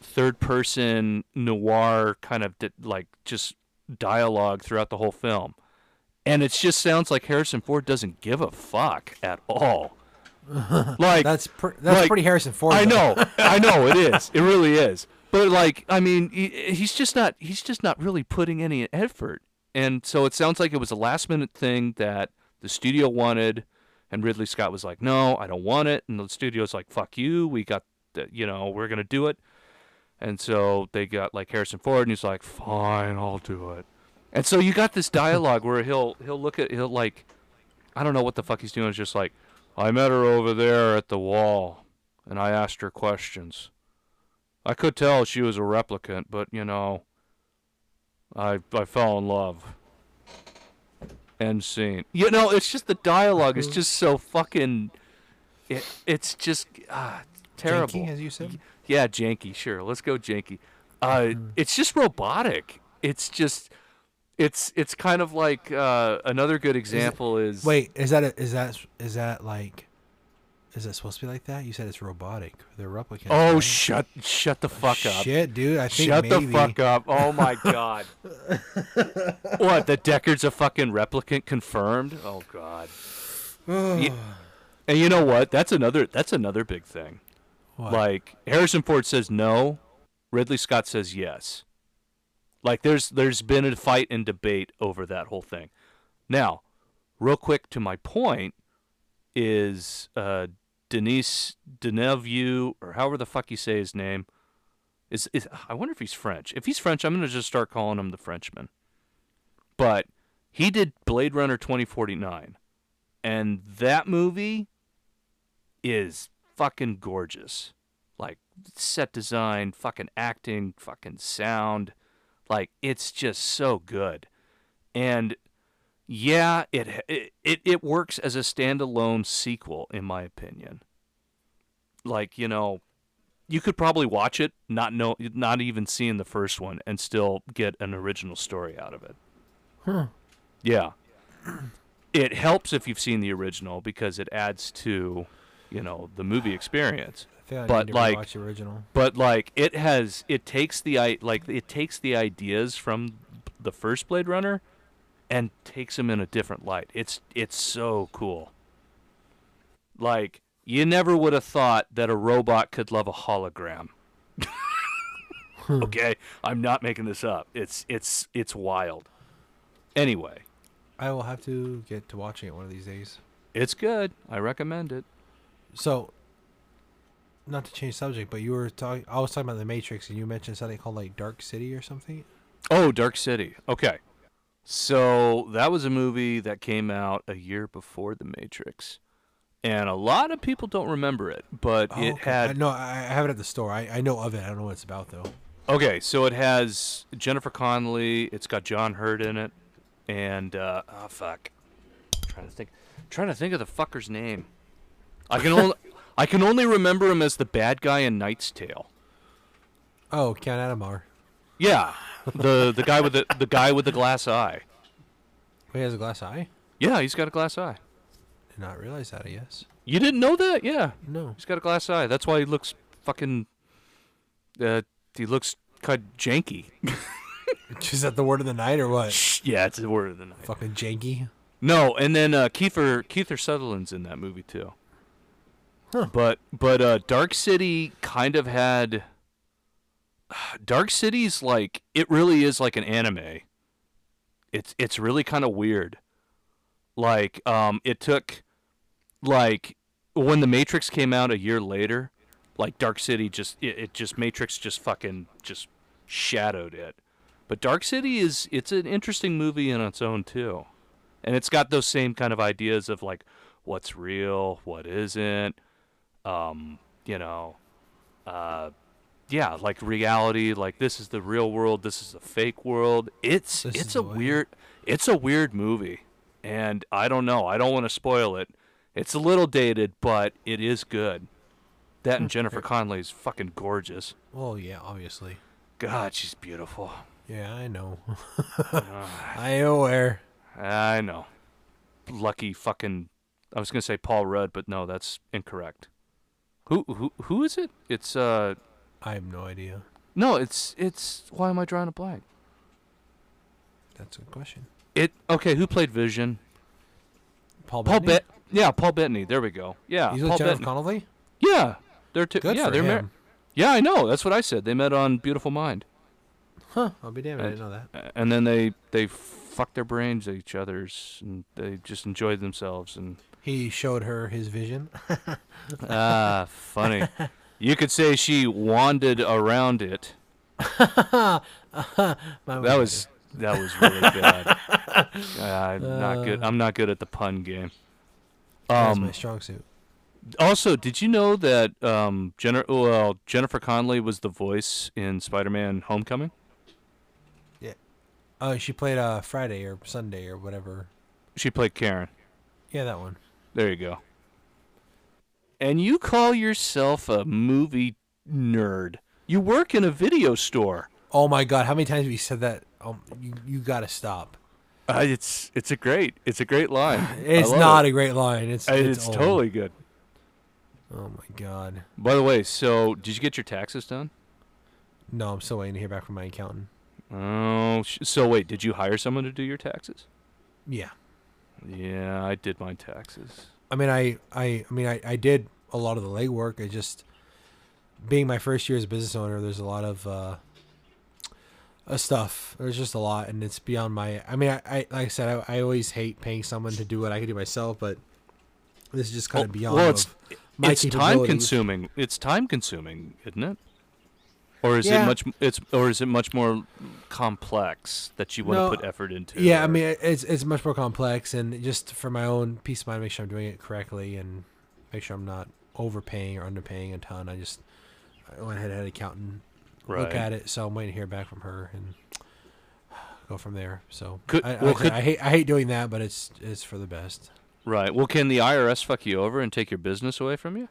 third person noir kind of di- like just dialogue throughout the whole film. And it just sounds like Harrison Ford doesn't give a fuck at all. like That's pr- that's like, pretty Harrison Ford. I know, I know it is. It really is. But like, I mean, he, he's just not. He's just not really putting any effort. And so it sounds like it was a last minute thing that the studio wanted, and Ridley Scott was like, "No, I don't want it." And the studio's like, "Fuck you. We got, the, you know, we're gonna do it." And so they got like Harrison Ford, and he's like, "Fine, I'll do it." And so you got this dialogue where he'll he'll look at he'll like, I don't know what the fuck he's doing. It's just like, I met her over there at the wall, and I asked her questions. I could tell she was a replicant, but you know, I I fell in love. End scene. You know, it's just the dialogue is just so fucking. It it's just ah, terrible. Janky, as you said. Yeah, janky. Sure, let's go janky. Uh, it's just robotic. It's just, it's it's kind of like uh, another good example is, Wait, is that a, is that is that like? Is that supposed to be like that? You said it's robotic. They're replicants. Oh, right? shut shut the fuck up. Shit, dude. I think Shut maybe. the fuck up. Oh my god. what, the Deckard's a fucking replicant confirmed? Oh god. And you know what? That's another that's another big thing. What? Like Harrison Ford says no, Ridley Scott says yes. Like there's there's been a fight and debate over that whole thing. Now, real quick to my point is uh Denis Denevue or however the fuck you say his name is is I wonder if he's French. If he's French, I'm to just start calling him the Frenchman. But he did Blade Runner 2049 and that movie is fucking gorgeous. Like set design, fucking acting, fucking sound. Like it's just so good. And yeah, it it it, works as a standalone sequel in my opinion. Like, you know, you could probably watch it not know not even seeing the first one and still get an original story out of it. Huh. Yeah. It helps if you've seen the original because it adds to, you know, the movie experience. I but, like- watch the original. But like it has it takes the i like it takes the ideas from the first Blade Runner and takes them in a different light. It's it's so cool. Like you never would have thought that a robot could love a hologram. Hmm. okay, I'm not making this up. It's it's it's wild. Anyway, I will have to get to watching it one of these days. it's good. I recommend it. So, not to change subject, but you were talking. I was talking about the Matrix, and you mentioned something called like Dark City or something. Oh, Dark City. Okay. So that was a movie that came out a year before The Matrix. And a lot of people don't remember it, but Oh, it okay. had I, no, I, have it at the store. I, I know of it. I don't know what it's about though. Okay, so it has Jennifer Connelly. It's got John Hurt in it, and uh, oh fuck, trying to think, trying to think of the fucker's name. I can only I can only remember him as the bad guy in Knight's Tale. Oh, Ken Adhemar. Yeah, the the guy with the the guy with the glass eye. He has a glass eye. Yeah, he's got a glass eye. Did not realize that. I guess. You didn't know that? Yeah, No. he's got a glass eye. That's why he looks fucking. Uh, he looks kind of janky. Is that the word of the night or what? yeah, it's the word of the night. Fucking janky. No, and then uh, Kiefer Kiefer Sutherland's in that movie too. But but uh, Dark City kind of had Dark City's like it really is like an anime. It's it's really kind of weird. Like um it took like when the Matrix came out a year later, like Dark City just it, it just Matrix just fucking just shadowed it. But Dark City is it's an interesting movie in its own too. And it's got those same kind of ideas of like what's real, what isn't, um, you know, uh yeah, like reality, like this is the real world, this is a fake world. It's This it's a weird it's a weird movie. And I don't know, I don't want to spoil it. It's a little dated, but it is good. That and Jennifer Connelly is fucking gorgeous. Oh yeah, obviously. God, she's beautiful. Yeah, I know. I aware. I know. Lucky fucking. I was gonna say Paul Rudd, but no, that's incorrect. Who who who is it? It's uh I have no idea. no, it's it's. Why am I drawing a blank? That's a good question. It okay. Who played Vision? Paul. Paul Bettany? Bet. Yeah, Paul Bettany. There we go. Yeah, He's Paul with Jennifer Bettany. Connelly. Yeah, they're two. Good yeah, for they're mar- him. Yeah, I know. That's what I said. They met on Beautiful Mind, Huh? I'll be damned. I didn't know that. A- and then they they fucked their brains at each other's, and they just enjoyed themselves and. He showed her his vision. Ah, funny. You could say she wandered around it. That was that was really bad. I'm not good. Uh. I'm not good at the pun game. That's Um, my strong suit. also, did you know that um, Jennifer, well, Jennifer Connelly was the voice in Spider-Man: Homecoming? Yeah. Oh, she played uh Friday or Sunday or whatever. She played Karen. Yeah, that one. There you go. And you call yourself a movie nerd? You work in a video store. Oh my God! How many times have you said that? Um, you you gotta stop. Uh, it's it's a great it's a great line. It's not it. a great line. It's it's, It's, totally good. Oh my God! By the way, so did you get your taxes done? No, I'm still waiting to hear back from my accountant. Oh, so wait, did you hire someone to do your taxes? Yeah. Yeah, I did my taxes. I mean, I, I, I mean, I, I did a lot of the legwork. I just, being my first year as a business owner, there's a lot of uh, uh, stuff. There's just a lot, and it's beyond my. I mean, I, I like I said, I, I always hate paying someone to do what I can do myself, but this is just kind of beyond. well, it's it's time consuming. It's time consuming, isn't it? Or is Yeah. it much? It's or is it much more complex that you want No, to put effort into? Yeah, I mean, it's it's much more complex, and just for my own peace of mind, make sure I'm doing it correctly, and make sure I'm not overpaying or underpaying a ton. I just I went ahead and had an accountant look at it, so I'm waiting to hear back from her and go from there. So Could- I, well, I, could- I hate I hate doing that, but it's it's for the best. right. Well, can the IRS fuck you over and take your business away from you?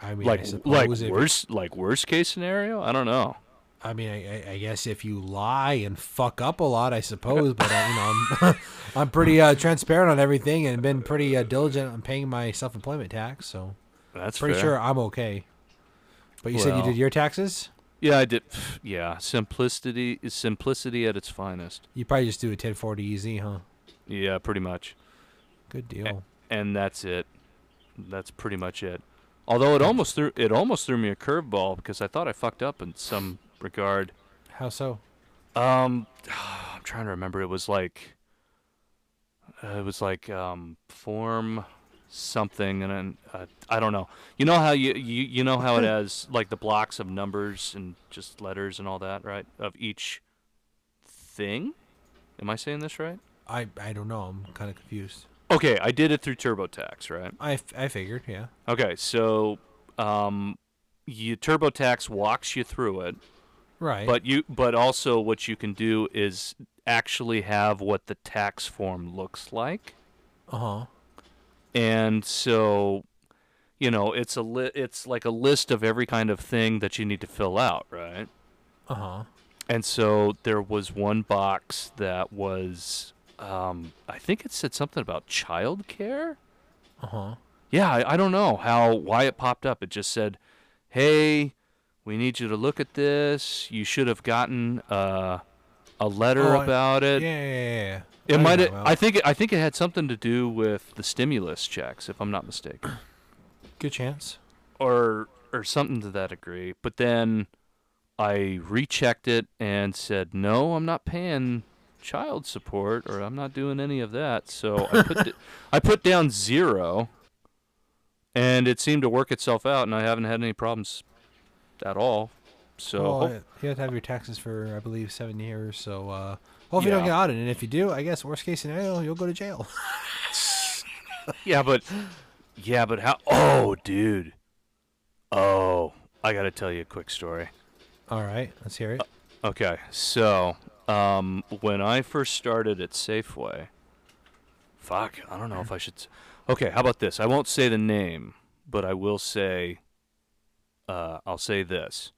I mean, I like suppose like worst like worst case scenario? I don't know. I mean, I, I- I guess if you lie and fuck up a lot, I suppose. But uh, you know, I'm I'm pretty uh, transparent on everything and been pretty uh, diligent on paying my self employment tax. So That's pretty fair. sure I'm okay. But you said you did your taxes. Yeah, I did. Yeah, simplicity is simplicity at its finest. You probably just do a 1040 easy, huh? Yeah, pretty much. Good deal. And that's it. that's pretty much it. Although it almost threw it almost threw me a curveball because I thought I fucked up in some regard. How so? Um, I'm trying to remember. It was like uh, it was like um form something and then uh, I don't know. You know how you, you you know how it has like the blocks of numbers and just letters and all that, right? Of each thing. Am I saying this right? I I don't know. I'm kind of confused. Okay, I did it through TurboTax, right? I, f- I figured, yeah. Okay, so um, you TurboTax walks you through it, Right. but you but also what you can do is actually have what the tax form looks like, uh huh. and so you know it's a li- it's like a list of every kind of thing that you need to fill out, right? Uh huh. And so there was one box that was um, I think it said something about childcare. Uh huh. Yeah, I, I don't know how why it popped up. It just said, "Hey, we need you to look at this. You should have gotten uh, a letter Oh, I- about it." yeah, yeah. yeah. It I might. have I think. It, I think it had something to do with the stimulus checks, if I'm not mistaken, Good chance. or or something to that degree. But then I rechecked it and said, "No, I'm not paying child support, or I'm not doing any of that." So I put d- I put down zero, and it seemed to work itself out, and I haven't had any problems at all. So well, hope- uh, you have to have your taxes for, I believe, seven years. So, uh, hopefully you don't get audited. And if you do, I guess worst case scenario, you'll go to jail. yeah, but yeah, but how? Oh, dude. Oh, I gotta tell you a quick story. All right, let's hear it. Okay, so um, when I first started at Safeway, fuck, I don't know if I should. s- Okay, how about this? I won't say the name, but I will say. Uh, I'll say this.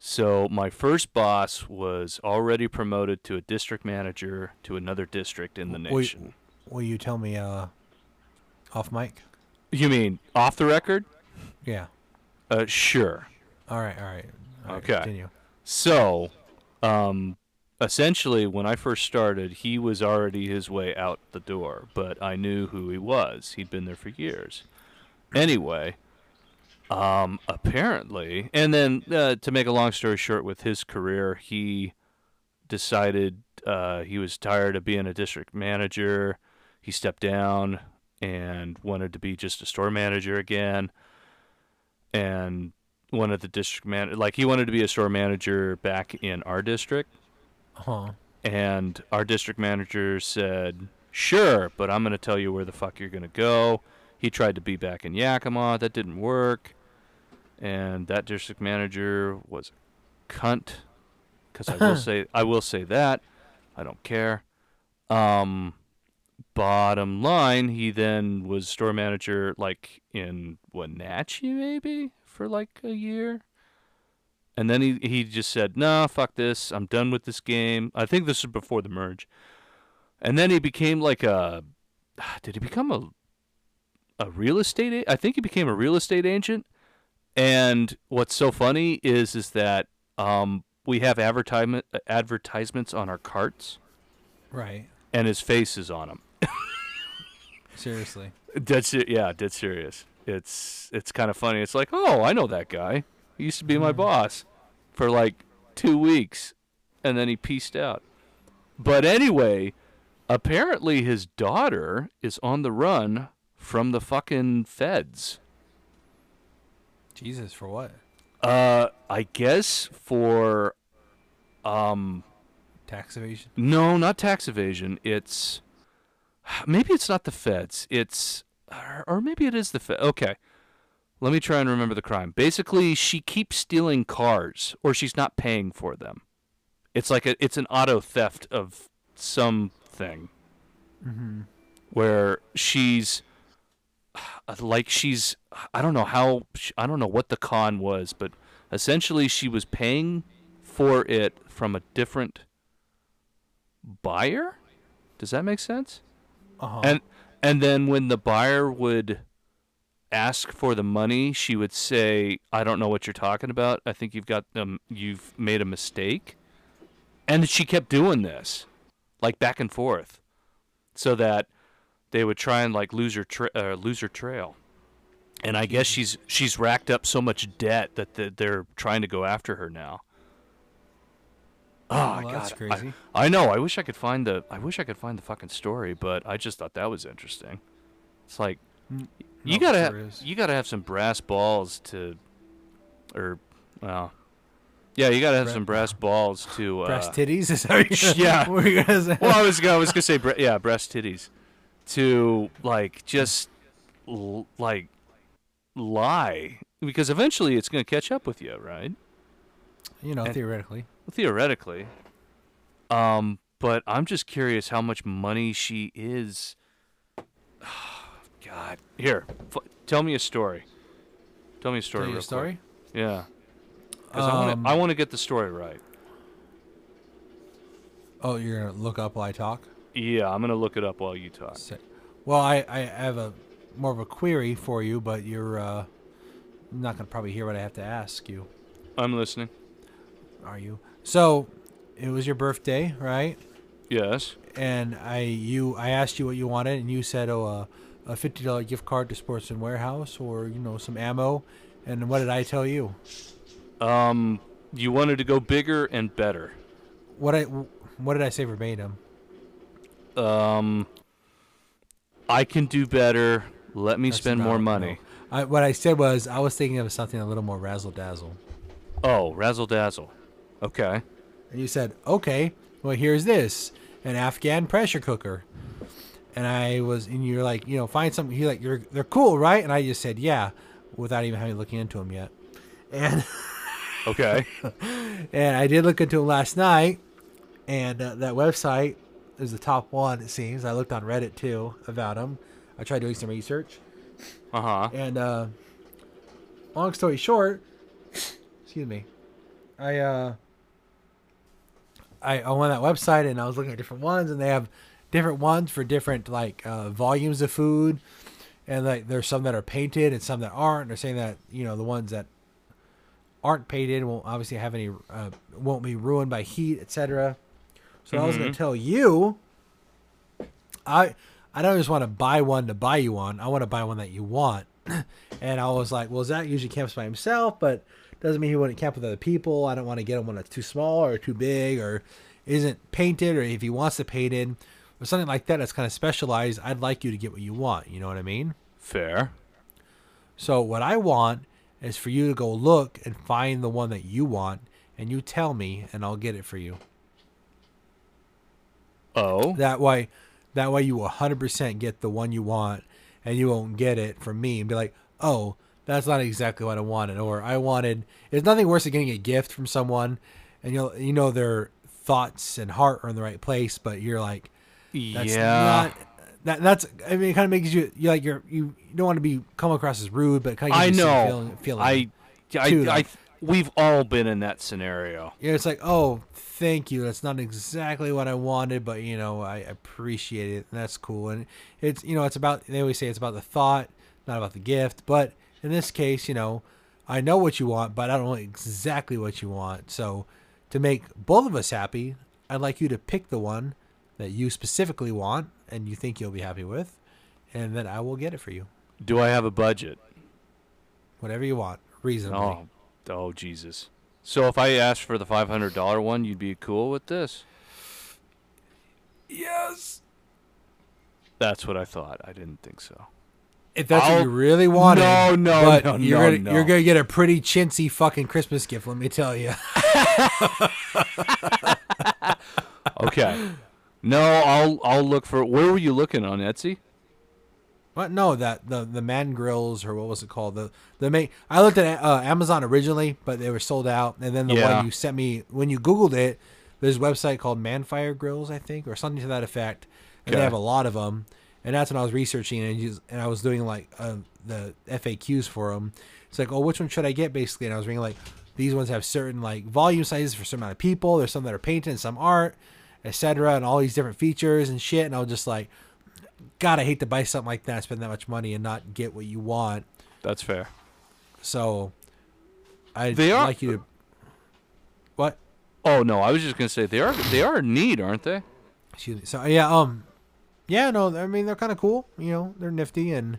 So my first boss was already promoted to a district manager to another district in the Will nation. Will you tell me uh, off mic? You mean off the record? Yeah. Uh, sure. All right. All right. All right, Okay. Continue. So, um, essentially, when I first started, he was already his way out the door, but I knew who he was. He'd been there for years. Anyway, um, apparently, and then uh, to make a long story short, with his career, he decided uh, he was tired of being a district manager. He stepped down and wanted to be just a store manager again. And wanted the district man like he wanted to be a store manager back in our district Huh. and our district manager said sure but i'm going to tell you where the fuck you're going to go. He tried to be back in yakima. That didn't work. And that district manager was a cunt. Because i will say i will say that. I don't care. Um bottom line he then was store manager like in wenatchee maybe for like a year and then he he just said, "Nah, fuck this. I'm done with this game." I think this was before the merge. And then he became like a did he become a a real estate a- I think he became a real estate agent. And what's so funny is is that um we have advertisement advertisements on our carts Right. and his face is on them. Seriously. Dead ser- yeah, dead serious. It's it's kind of funny. It's like, "Oh, I know that guy. He used to be my boss for like 2 weeks and then he pieced out." But anyway, apparently his daughter is on the run from the fucking feds. Jesus, for what? Uh I guess for um Tax evasion. No, not tax evasion. It's maybe it's not the feds. It's or- or maybe it is the Fed. Okay. Let me try and remember the crime. Basically, she keeps stealing cars or she's not paying for them. It's like a it's an auto theft of something Mm-hmm. where she's like she's I don't know how I don't know what the con was, but essentially she was paying for it from a different buyer. Does that make sense? Uh-huh. And and then when the buyer would ask for the money, she would say, "I don't know what you're talking about. I think you've got um, you've made a mistake." And she kept doing this, like back and forth, so that they would try and like lose her tra- uh, lose her trail. and I guess she's she's racked up so much debt that the, they're trying to go after her now. Oh, Well, God, that's I- crazy. I, know. I wish I could find the I wish I could find the fucking story, but I just thought that was interesting. It's like Mm, you gotta sure have, you gotta have some brass balls to, or well, yeah, you gotta have Bra- some brass balls to. Uh, Breast titties is that yeah. what you're gonna say? well, I was gonna, I was gonna say bre- yeah, breast titties, to like just l- like lie because eventually it's gonna catch up with you, right? you know, and- theoretically. Theoretically. Um, but I'm just curious how much money she is. God, here, f- tell me a story. Tell me a story. Tell you real a story. Quick. Yeah. 'Cause I want Um, to. I want to get the story right. Oh, you're gonna look up while I talk. Yeah, I'm gonna look it up while you talk. Sick. Well, I, I have a more of a query for you, but you're uh, not gonna probably hear what I have to ask you. I'm listening. Are you? So, it was your birthday, right? Yes. And I you I asked you what you wanted, and you said, "Oh, uh, a fifty dollar gift card to Sportsman's Warehouse, or you know, some ammo." And what did I tell you? Um, you wanted to go bigger and better. What I what did I say verbatim? Um, I can do better. Let me That's spend more money. no. I, what I said was I was thinking of something a little more razzle dazzle. Oh, razzle dazzle. Okay. And you said, okay, well, here's this an Afghan pressure cooker. And I was, and you're like, you know, find something. You're like, you're, they're cool, right? And I just said, yeah, without even having looking into them yet. And Okay. and I did look into them last night, and uh, that website is the top one. It seems. I looked on Reddit too about them. I tried doing some research, Uh huh. and uh, long story short, excuse me, I uh, I I went on that website and I was looking at different ones, and they have different ones for different like uh, volumes of food, and like there's some that are painted and some that aren't. And they're saying that you know the ones that aren't painted won't obviously have any uh, won't be ruined by heat, etc. So I was going to tell you, I I don't just want to buy one to buy you one. I want to buy one that you want. and I was like, well, Zach usually camps by himself, but doesn't mean he wouldn't camp with other people. I don't want to get him one that's too small or too big or isn't painted, or if he wants to paint or something like that that's kind of specialized. I'd like you to get what you want. You know what I mean? Fair. So what I want is for you to go look and find the one that you want, and you tell me, and I'll get it for you. Oh. That way, that way you will 100% get the one you want, and you won't get it from me and be like, oh, that's not exactly what I wanted, or I wanted. There's nothing worse than getting a gift from someone, and you you know their thoughts and heart are in the right place, but you're like, that's yeah. not. That, that's. I mean, it kind of makes you. You like you're. You, you don't want to be come across as rude, but kind of I know. feeling. feeling. I. I. too, I. though. We've all been in that scenario. Yeah, it's like, oh, thank you. That's not exactly what I wanted, but you know, I appreciate it, and that's cool. And it's you know, it's about they always say it's about the thought, not about the gift. But in this case, you know, I know what you want, but I don't know exactly what you want. So to make both of us happy, I'd like you to pick the one that you specifically want and you think you'll be happy with, and then I will get it for you, Do I have a budget? whatever you want, reasonably. Oh. Oh Jesus. So if I asked for the five hundred dollar one, you'd be cool with this? Yes. That's what I thought. I didn't think so. If that's what I'll- you really wanted, No, no, but no, you're no, gonna no. you're gonna get a pretty chintzy fucking Christmas gift. Let me tell you. Okay. no, I'll I'll look for. Where were you looking on Etsy? What? No, that the the man grills or what was it called? The the main. I looked at uh, Amazon originally, but they were sold out. And then the Yeah. one you sent me when you Googled it, there's a website called Manfire Grills, I think, or something to that effect. And Okay. they have a lot of them. And that's when I was researching and just, and I was doing like uh, the FAQs for them. It's like, oh, which one should I get basically? And I was reading like these ones have certain like volume sizes for certain amount of people. There's some that are painted and some aren't, etc. And all these different features and shit. And I was just like, God, I hate to buy something like that, spend that much money, and not get what you want. That's fair. So, I'd They are- like you to. What? Oh no, I was just gonna say they are they are neat, aren't they? Excuse me. So yeah, um, yeah, no, I mean they're kind of cool. You know, they're nifty, and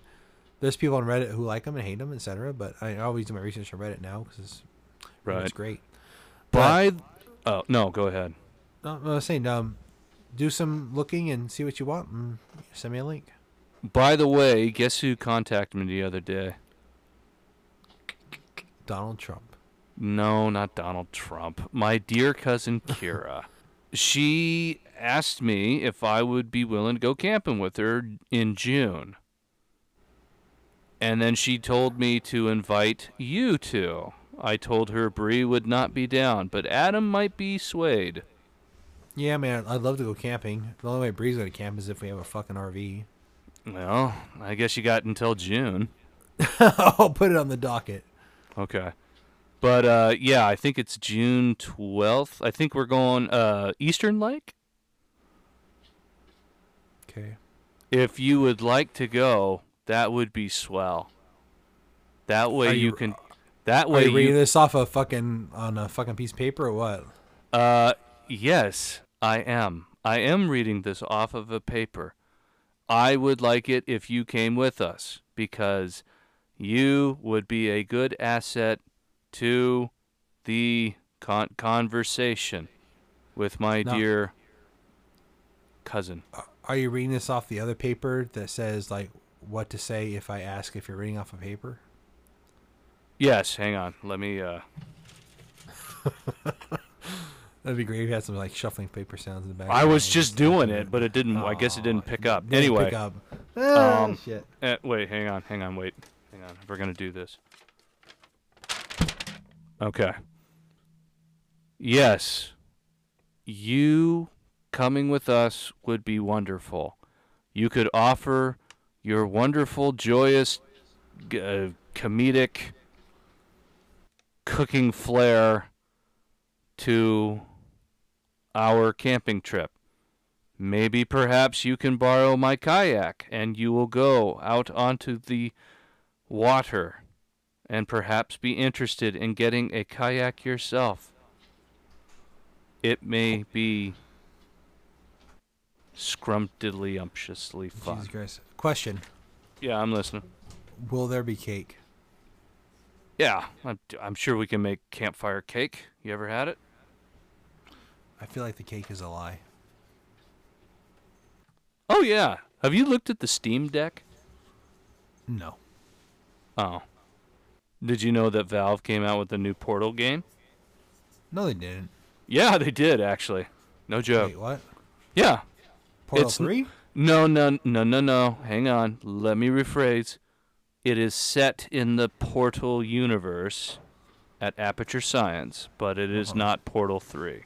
There's people on Reddit who like them and hate them, etc. But I always do my research on Reddit now because it's, Right. it's great. By. Oh no, go ahead. I was saying, um, do some looking and see what you want, and send me a link. By the way, guess who contacted me the other day? Donald Trump. No, not Donald Trump. My dear cousin Kira. she asked me if I would be willing to go camping with her in June. And then she told me to invite you two. I told her Bree would not be down, but Adam might be swayed. Yeah, man, I'd love to go camping. The only way Bree's going to camp is if we have a fucking RV. Well, I guess you got until June. I'll put it on the docket. Okay. But uh yeah, I think it's June 12th. I think we're going uh Eastern Lake. Okay. If you would like to go, that would be swell. That way you, you- can that way Are you reading you this off a fucking on a fucking piece of paper or what? uh yes, I am. I am reading this off of a paper. I would like it if you came with us because you would be a good asset to the con- conversation with my dear cousin. Are you reading this off the other paper that says like what to say if I ask if you're reading off a paper? Yes, hang on. Let me uh That'd be great if you had some like shuffling paper sounds in the background. I was just doing it, but it didn't I guess it didn't pick up. Didn't Anyway, pick up. Ah, um, shit. Eh, wait, hang on, hang on, wait. Hang on. We're going to do this. Okay. Yes. You coming with us would be wonderful. You could offer your wonderful, joyous, uh, comedic cooking flair to our camping trip. Maybe perhaps you can borrow my kayak and you will go out onto the water and perhaps be interested in getting a kayak yourself. It may be scrumptiddlyumptiously fun. Jesus Christ. Question: Yeah, I'm listening. Will there be cake? Yeah, I'm, I'm sure we can make campfire cake. You ever had it? I feel like the cake is a lie. Oh, yeah. Have you looked at the Steam Deck? No. Oh. Did you know that Valve came out with a new Portal game? No, they didn't. Yeah, they did actually. No joke. Wait, what? Yeah. Portal It's n- three? No, no, no, no, no. Hang on. Let me rephrase. It is set in the Portal universe at Aperture Science, but it is Uh-huh. not Portal 3.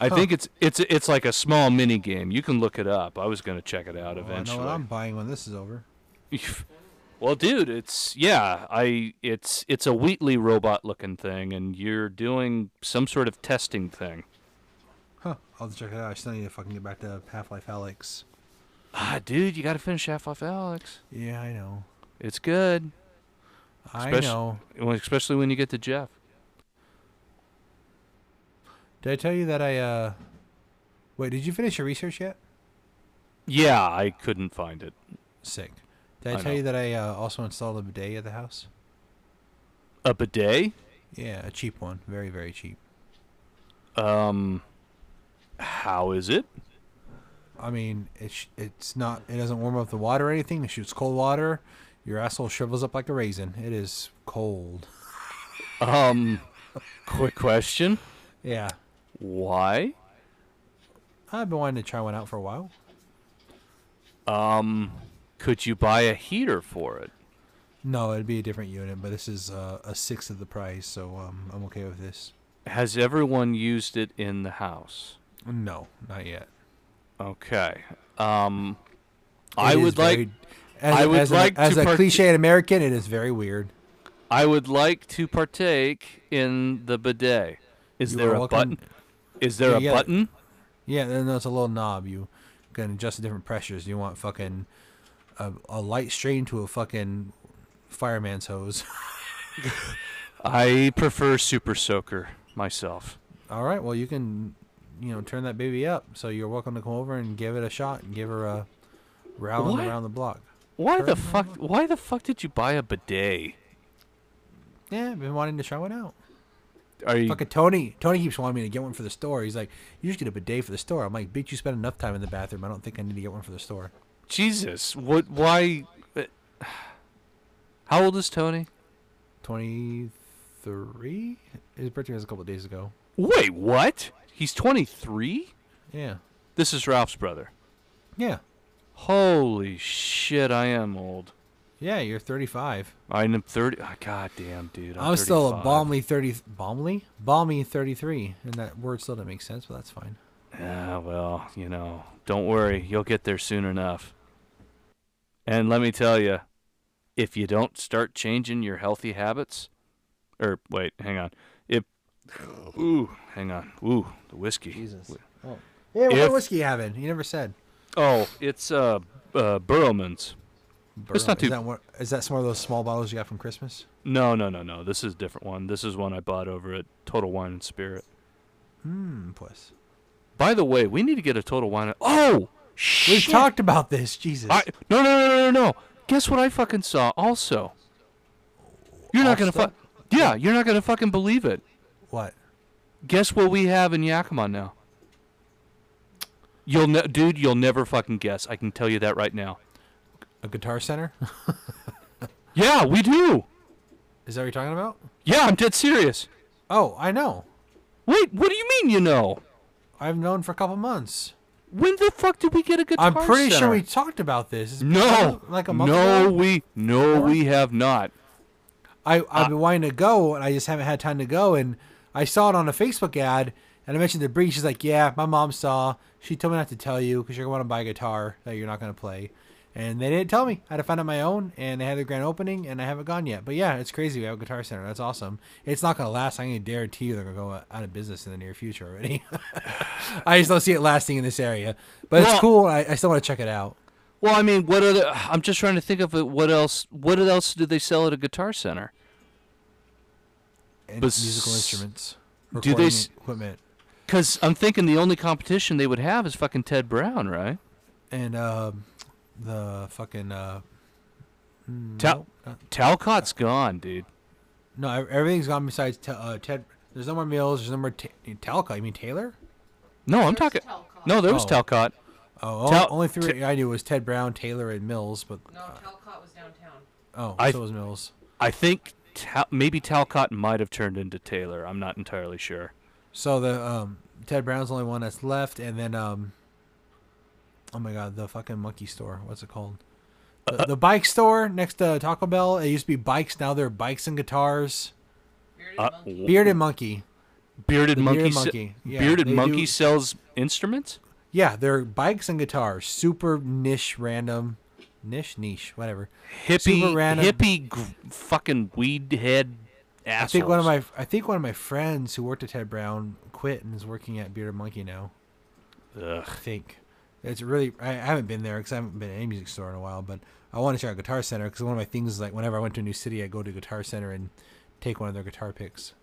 I Huh. think it's it's it's like a small mini game. You can look it up. I was going to check it out Well, I know eventually. what I'm buying when this is over. well, dude, it's yeah, I it's it's a Wheatley robot looking thing and you're doing some sort of testing thing. Huh. I'll check it out. I still need to fucking get back to Half Life Alyx. Ah, dude, you got to finish Half-Life Alyx. Yeah, I know. It's good. I Especially- know. Especially when you get to Jeff. Did I tell you that I uh Wait, did you finish your research yet? Yeah, I couldn't find it. Sick. Did I, I tell know. you that I uh, also installed a bidet at the house? A bidet? Yeah, a cheap one. Very, very cheap. Um, how is it? I mean, it's it's not. It doesn't warm up the water or anything. It shoots cold water. Your asshole shrivels up like a raisin. It is cold. Um, quick question. Yeah, Why? I've been wanting to try one out for a while. Um, could you buy a heater for it? No, it'd be a different unit, but this is uh, a sixth of the price, so um, I'm okay with this. Has everyone used it in the house? No, not yet. Okay. Um, I would like very- As, I would as like a, as to a part- cliched American, it is very weird. I would like to partake in the bidet. Is You there a welcome- button? Is there Yeah, a yeah. button? Yeah, then there's a little knob. You can adjust the different pressures. You want fucking a, a light strain to a fucking fireman's hose. I prefer Super Soaker myself. All right, well you can, you know, turn that baby up. So you're welcome to come over and give it a shot and give her a round What? around the block. Why the fuck? Why the fuck did you buy a bidet? Yeah, I've been wanting to try one out. Are you? Fucking Tony. Tony keeps wanting me to get one for the store. He's like, "You just get a bidet for the store." I'm like, "Bitch, you spend enough time in the bathroom. I don't think I need to get one for the store." Jesus, what? Why? uh, How old is Tony? Twenty three. His birthday was a couple of days ago. Wait, what? He's 23? Yeah. This is Ralph's brother. Yeah. Holy shit, I am old. Yeah. You're 35. I'm 30. Oh, God damn, dude. I'm, I'm, still a balmy 30. Balmy? Balmy 33. And that word still doesn't make sense, but that's fine. Yeah, well, you know, don't worry. You'll get there soon enough. And let me tell you, if you don't start changing your healthy habits, or wait, hang on. If, ooh, hang on. Ooh, the whiskey. Jesus. Oh. Hey, what If- whiskey you having? You never said. Oh, it's uh, uh Burrowman's. It's not Is too- that, one, is that some of those small bottles you got from Christmas? No, no, no, no. This is a different one. This is one I bought over at Total Wine and Spirit. Hmm, puss. By the way, we need to get a Total Wine. Oh, shit! We've talked about this. Jesus. I, no, no, no, no, no, no. Guess what I fucking saw? Also, you're not gonna fuck. Yeah, you're not gonna fucking believe it. what? Guess what we have in Yakima now? You'll, ne- dude, you'll never fucking guess. I can tell you that right now. A guitar center? Yeah, we do. Is that what you're talking about? Yeah, I'm dead serious. Oh, I know. Wait, what do you mean you know? I've known for a couple months. When the fuck did we get a guitar I'm pretty center? sure we talked about this. It's No, like a month no, ago. we no, More? we have not. I I've Uh, been wanting to go, and I just haven't had time to go. And I saw it on a Facebook ad, and I mentioned the Bree. She's like, "Yeah, my mom saw. She told me not to tell you because you're going to want to buy a guitar that you're not going to play." And they didn't tell me. I had to find out my own, and they had the grand opening, and I haven't gone yet. But yeah, it's crazy. We have a guitar center. That's awesome. It's not going to last. I can guarantee you they're going to go out of business in the near future already. I just don't see it lasting in this area. But Well- it's cool. I, I still want to check it out. Well, I mean, what other? I'm just trying to think of it. What else? What else do they sell at a guitar center? And Bes- musical instruments. do they s- equipment. Because I'm thinking the only competition they would have is fucking Ted Brown, right? and um, the fucking uh, mm, Tal- no, uh, Talcott's gone, dude. no, everything's gone besides te- uh, Ted. There's no more Mills. There's no more ta- Talcott. You mean Taylor? No, I'm talking. Talcott. No, there was Oh. Talcott. Oh, Tal- only three I knew was Ted Brown, Taylor, and Mills. But No, Talcott was downtown. oh, I- so was Mills. I think Tal- maybe Talcott might have turned into Taylor. I'm not entirely sure. So the um, Ted Brown's the only one that's left, and then um, oh my god, the fucking monkey store. What's it called? The, the bike store next to Taco Bell. It used to be bikes. Now they're bikes and guitars. Bearded Uh, monkey. Bearded Monkey. Bearded The monkey. Bearded se- Yeah, Bearded monkey do- sells instruments. Yeah, they're bikes and guitars. Super niche, random, niche, niche, whatever. Hippie, Super random. hippie, gr- fucking weed head assholes. I think one of my I think one of my friends who worked at Ted Brown quit and is working at Bearded Monkey now. Ugh. I think it's really I, haven't been there because I haven't been in any music store in a while. But I want to try a Guitar Center because one of my things is like whenever I went to a new city, I go to Guitar Center and take one of their guitar picks.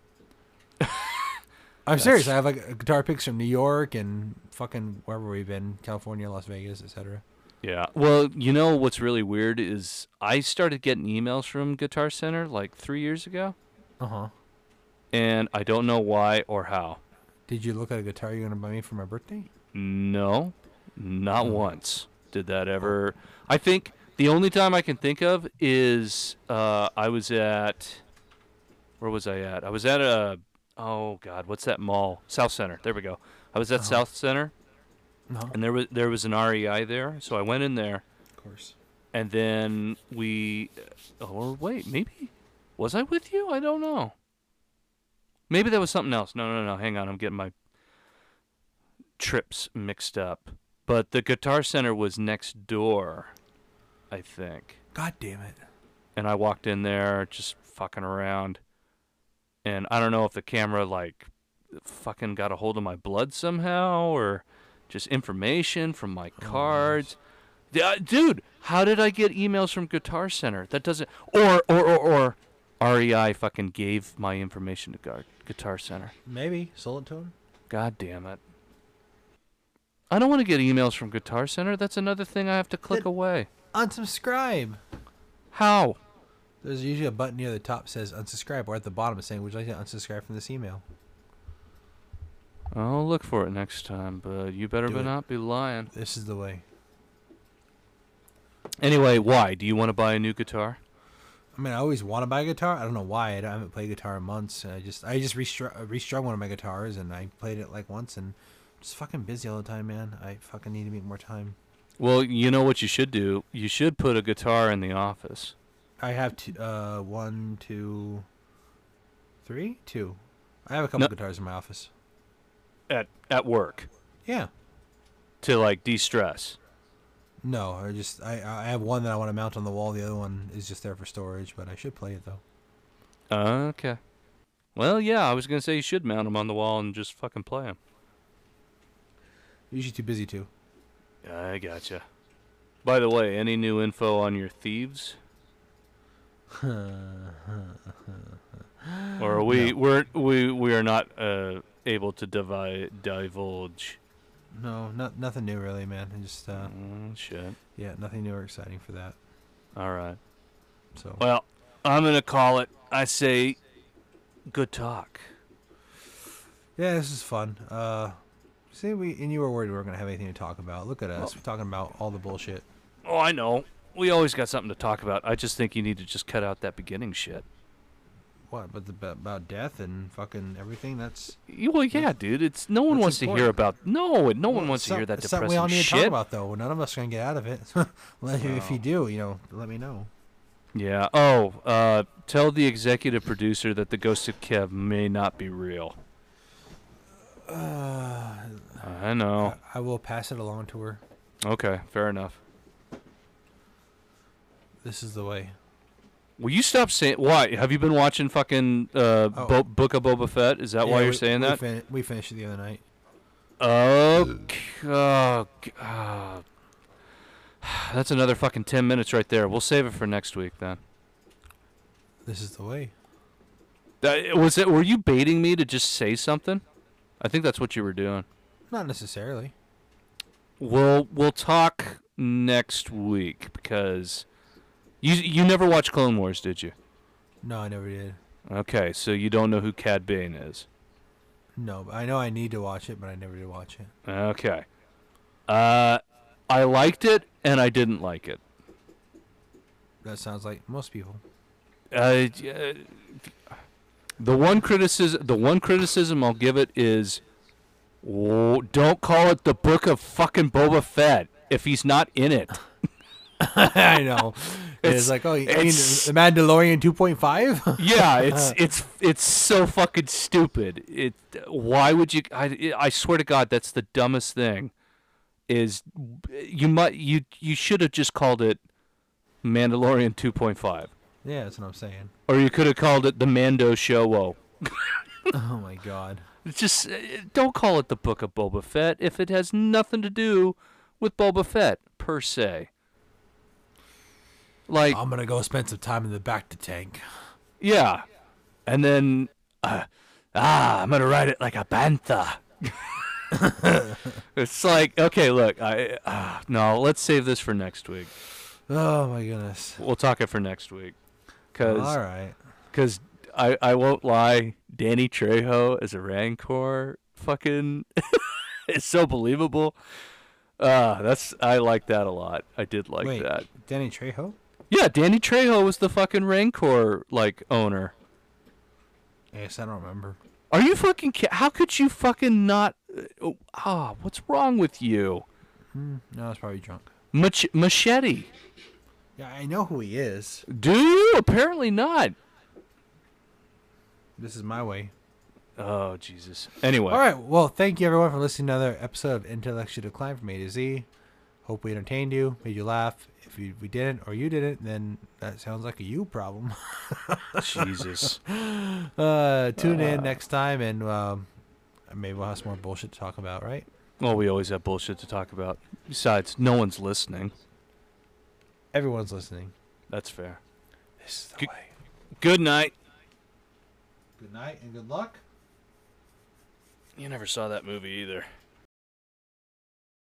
I'm serious. I have like guitar picks from New York and fucking wherever we've been, California, Las Vegas, etc. Yeah. Well, you know what's really weird is I started getting emails from Guitar Center like three years ago, Uh huh. and I don't know why or how. Did you look at a guitar you're gonna buy me for my birthday? No, not Oh. once did that ever. I think the only time I can think of is uh, I was at where was I at? I was at a oh god, what's that mall? Southcenter. There we go. I was at Uh-huh. Southcenter, No, and there was there was an REI there, so I went in there, of course. and then we. Or wait, maybe was I with you? I don't know. Maybe that was something else. No, no, no. Hang on, I'm getting my trips mixed up. But the Guitar Center was next door, I think. God damn it! And I walked in there just fucking around. And I don't know if the camera like fucking got a hold of my blood somehow or just information from my Oh, cards. Yeah, uh, dude, how did I get emails from Guitar Center? That doesn't or or or, or REI fucking gave my information to Guitar Center. Maybe sold it to him. God damn it. I don't want to get emails from Guitar Center. That's another thing I have to click Then- away. Unsubscribe. How? There's usually a button near the top that says unsubscribe, or at the bottom it's saying, "Would you like to unsubscribe from this email?" I'll look for it next time, but you better Do be it. not be lying. This is the way. Anyway, why? Do you want to buy a new guitar? I mean, I always want to buy a guitar. I don't know why. I don't- I haven't played guitar in months. I just, I just restru- uh, restrung one of my guitars, and I played it like once, and just fucking busy all the time, man. I fucking need to make more time. Well, you know what you should do? You should put a guitar in the office. I have two, uh, one, two, three, two. I have a couple No- guitars in my office. At at work Yeah. to like de-stress. No, I just, I, I have one that I want to mount on the wall. The other one is just there for storage, but I should play it though. Okay. Well, yeah, I was gonna say you should mount them on the wall and just fucking play them. Usually too busy to. I gotcha. By the way, any new info on your thieves? Or are we No. we're we we are not uh, able to divi- divulge. No, not nothing new really, man. Just, uh, Mm, shit. yeah, nothing new or exciting for that. All right. So. Well, I'm gonna call it. I say, good talk. Yeah, this is fun. Uh, see, we and you were worried we weren't gonna have anything to talk about. Look at us, we're talking about all the bullshit. Oh, I know. We always got something to talk about. I just think you need to just cut out that beginning shit. What? But the, about death and fucking everything. That's Y- Well, yeah, dude. It's no one wants to hear important. about. No, no one wants to hear that it's something we all need to talk about, though. None of us are gonna get out of it. You- If you do, you know, let me know. Yeah. Oh, uh, tell the executive producer that the ghost of Kev may not be real. Uh, I know. I, I will pass it along to her. Okay, fair enough. This is the way. Will you stop saying why? Have you been watching fucking uh, Oh. Bo- Book of Boba Fett? Is that why you're we- saying we that? fin- we finished it the other night. Okay. Oh, g- ah. that's another fucking ten minutes right there. We'll save it for next week then. This is the way. That, was it? Were you baiting me to just say something? I think that's what you were doing. Not necessarily. We'll we'll talk next week because you you never watched Clone Wars, did you? No, I never did. Okay, so you don't know who Cad Bane is. No, I know I need to watch it, but I never did watch it. Okay. Uh, I liked it and I didn't like it. That sounds like most people. Uh, uh, the one criticism, the one criticism I'll give it is, w- don't call it the Book of fucking Boba Fett if he's not in it. I know. It's, It's- like, oh, you mean the Mandalorian 2.5? yeah, it's it's it's so fucking stupid. It. Why would you? I I swear to God, that's the dumbest thing. Is you might you you should have just called it Mandalorian 2.5, yeah, that's what I'm saying. or you could have called it the Mando Show. Oh my god. It's just uh, don't call it the Book of Boba Fett if it has nothing to do with Boba Fett per se. Like I'm gonna go spend some time in the bacta tank. yeah, and then uh, ah, I'm gonna ride it like a bantha. it's like okay, look, I uh, no, let's save this for next week. Oh my goodness. We'll talk it for next week, cause All right. Because I, I won't lie, Danny Trejo as a Rancor fucking is so believable. Uh, that's I like that a lot. I did like Wait. that. Danny Trejo? Yeah, Danny Trejo was the fucking Rancor like owner. Yes, I don't remember. Are you fucking ki- how could you fucking not uh, ah, what's wrong with you? Hmm, no, I was probably drunk. Mach- machete. Yeah, I know who he is. Do you? Apparently not. This is my way. Oh, Jesus. Anyway. All right. Well, thank you everyone for listening to another episode of Intellectual Decline from A to Z. Hope we entertained you, made you laugh. If you, we didn't or you didn't, then that sounds like a you problem. Jesus. Uh, tune in next time, and um, maybe we'll have some more bullshit to talk about, right? Well, we always have bullshit to talk about. Besides, no one's listening. Everyone's listening. That's fair. This is the Good- way. Good night. Good night and good luck. You never saw that movie either.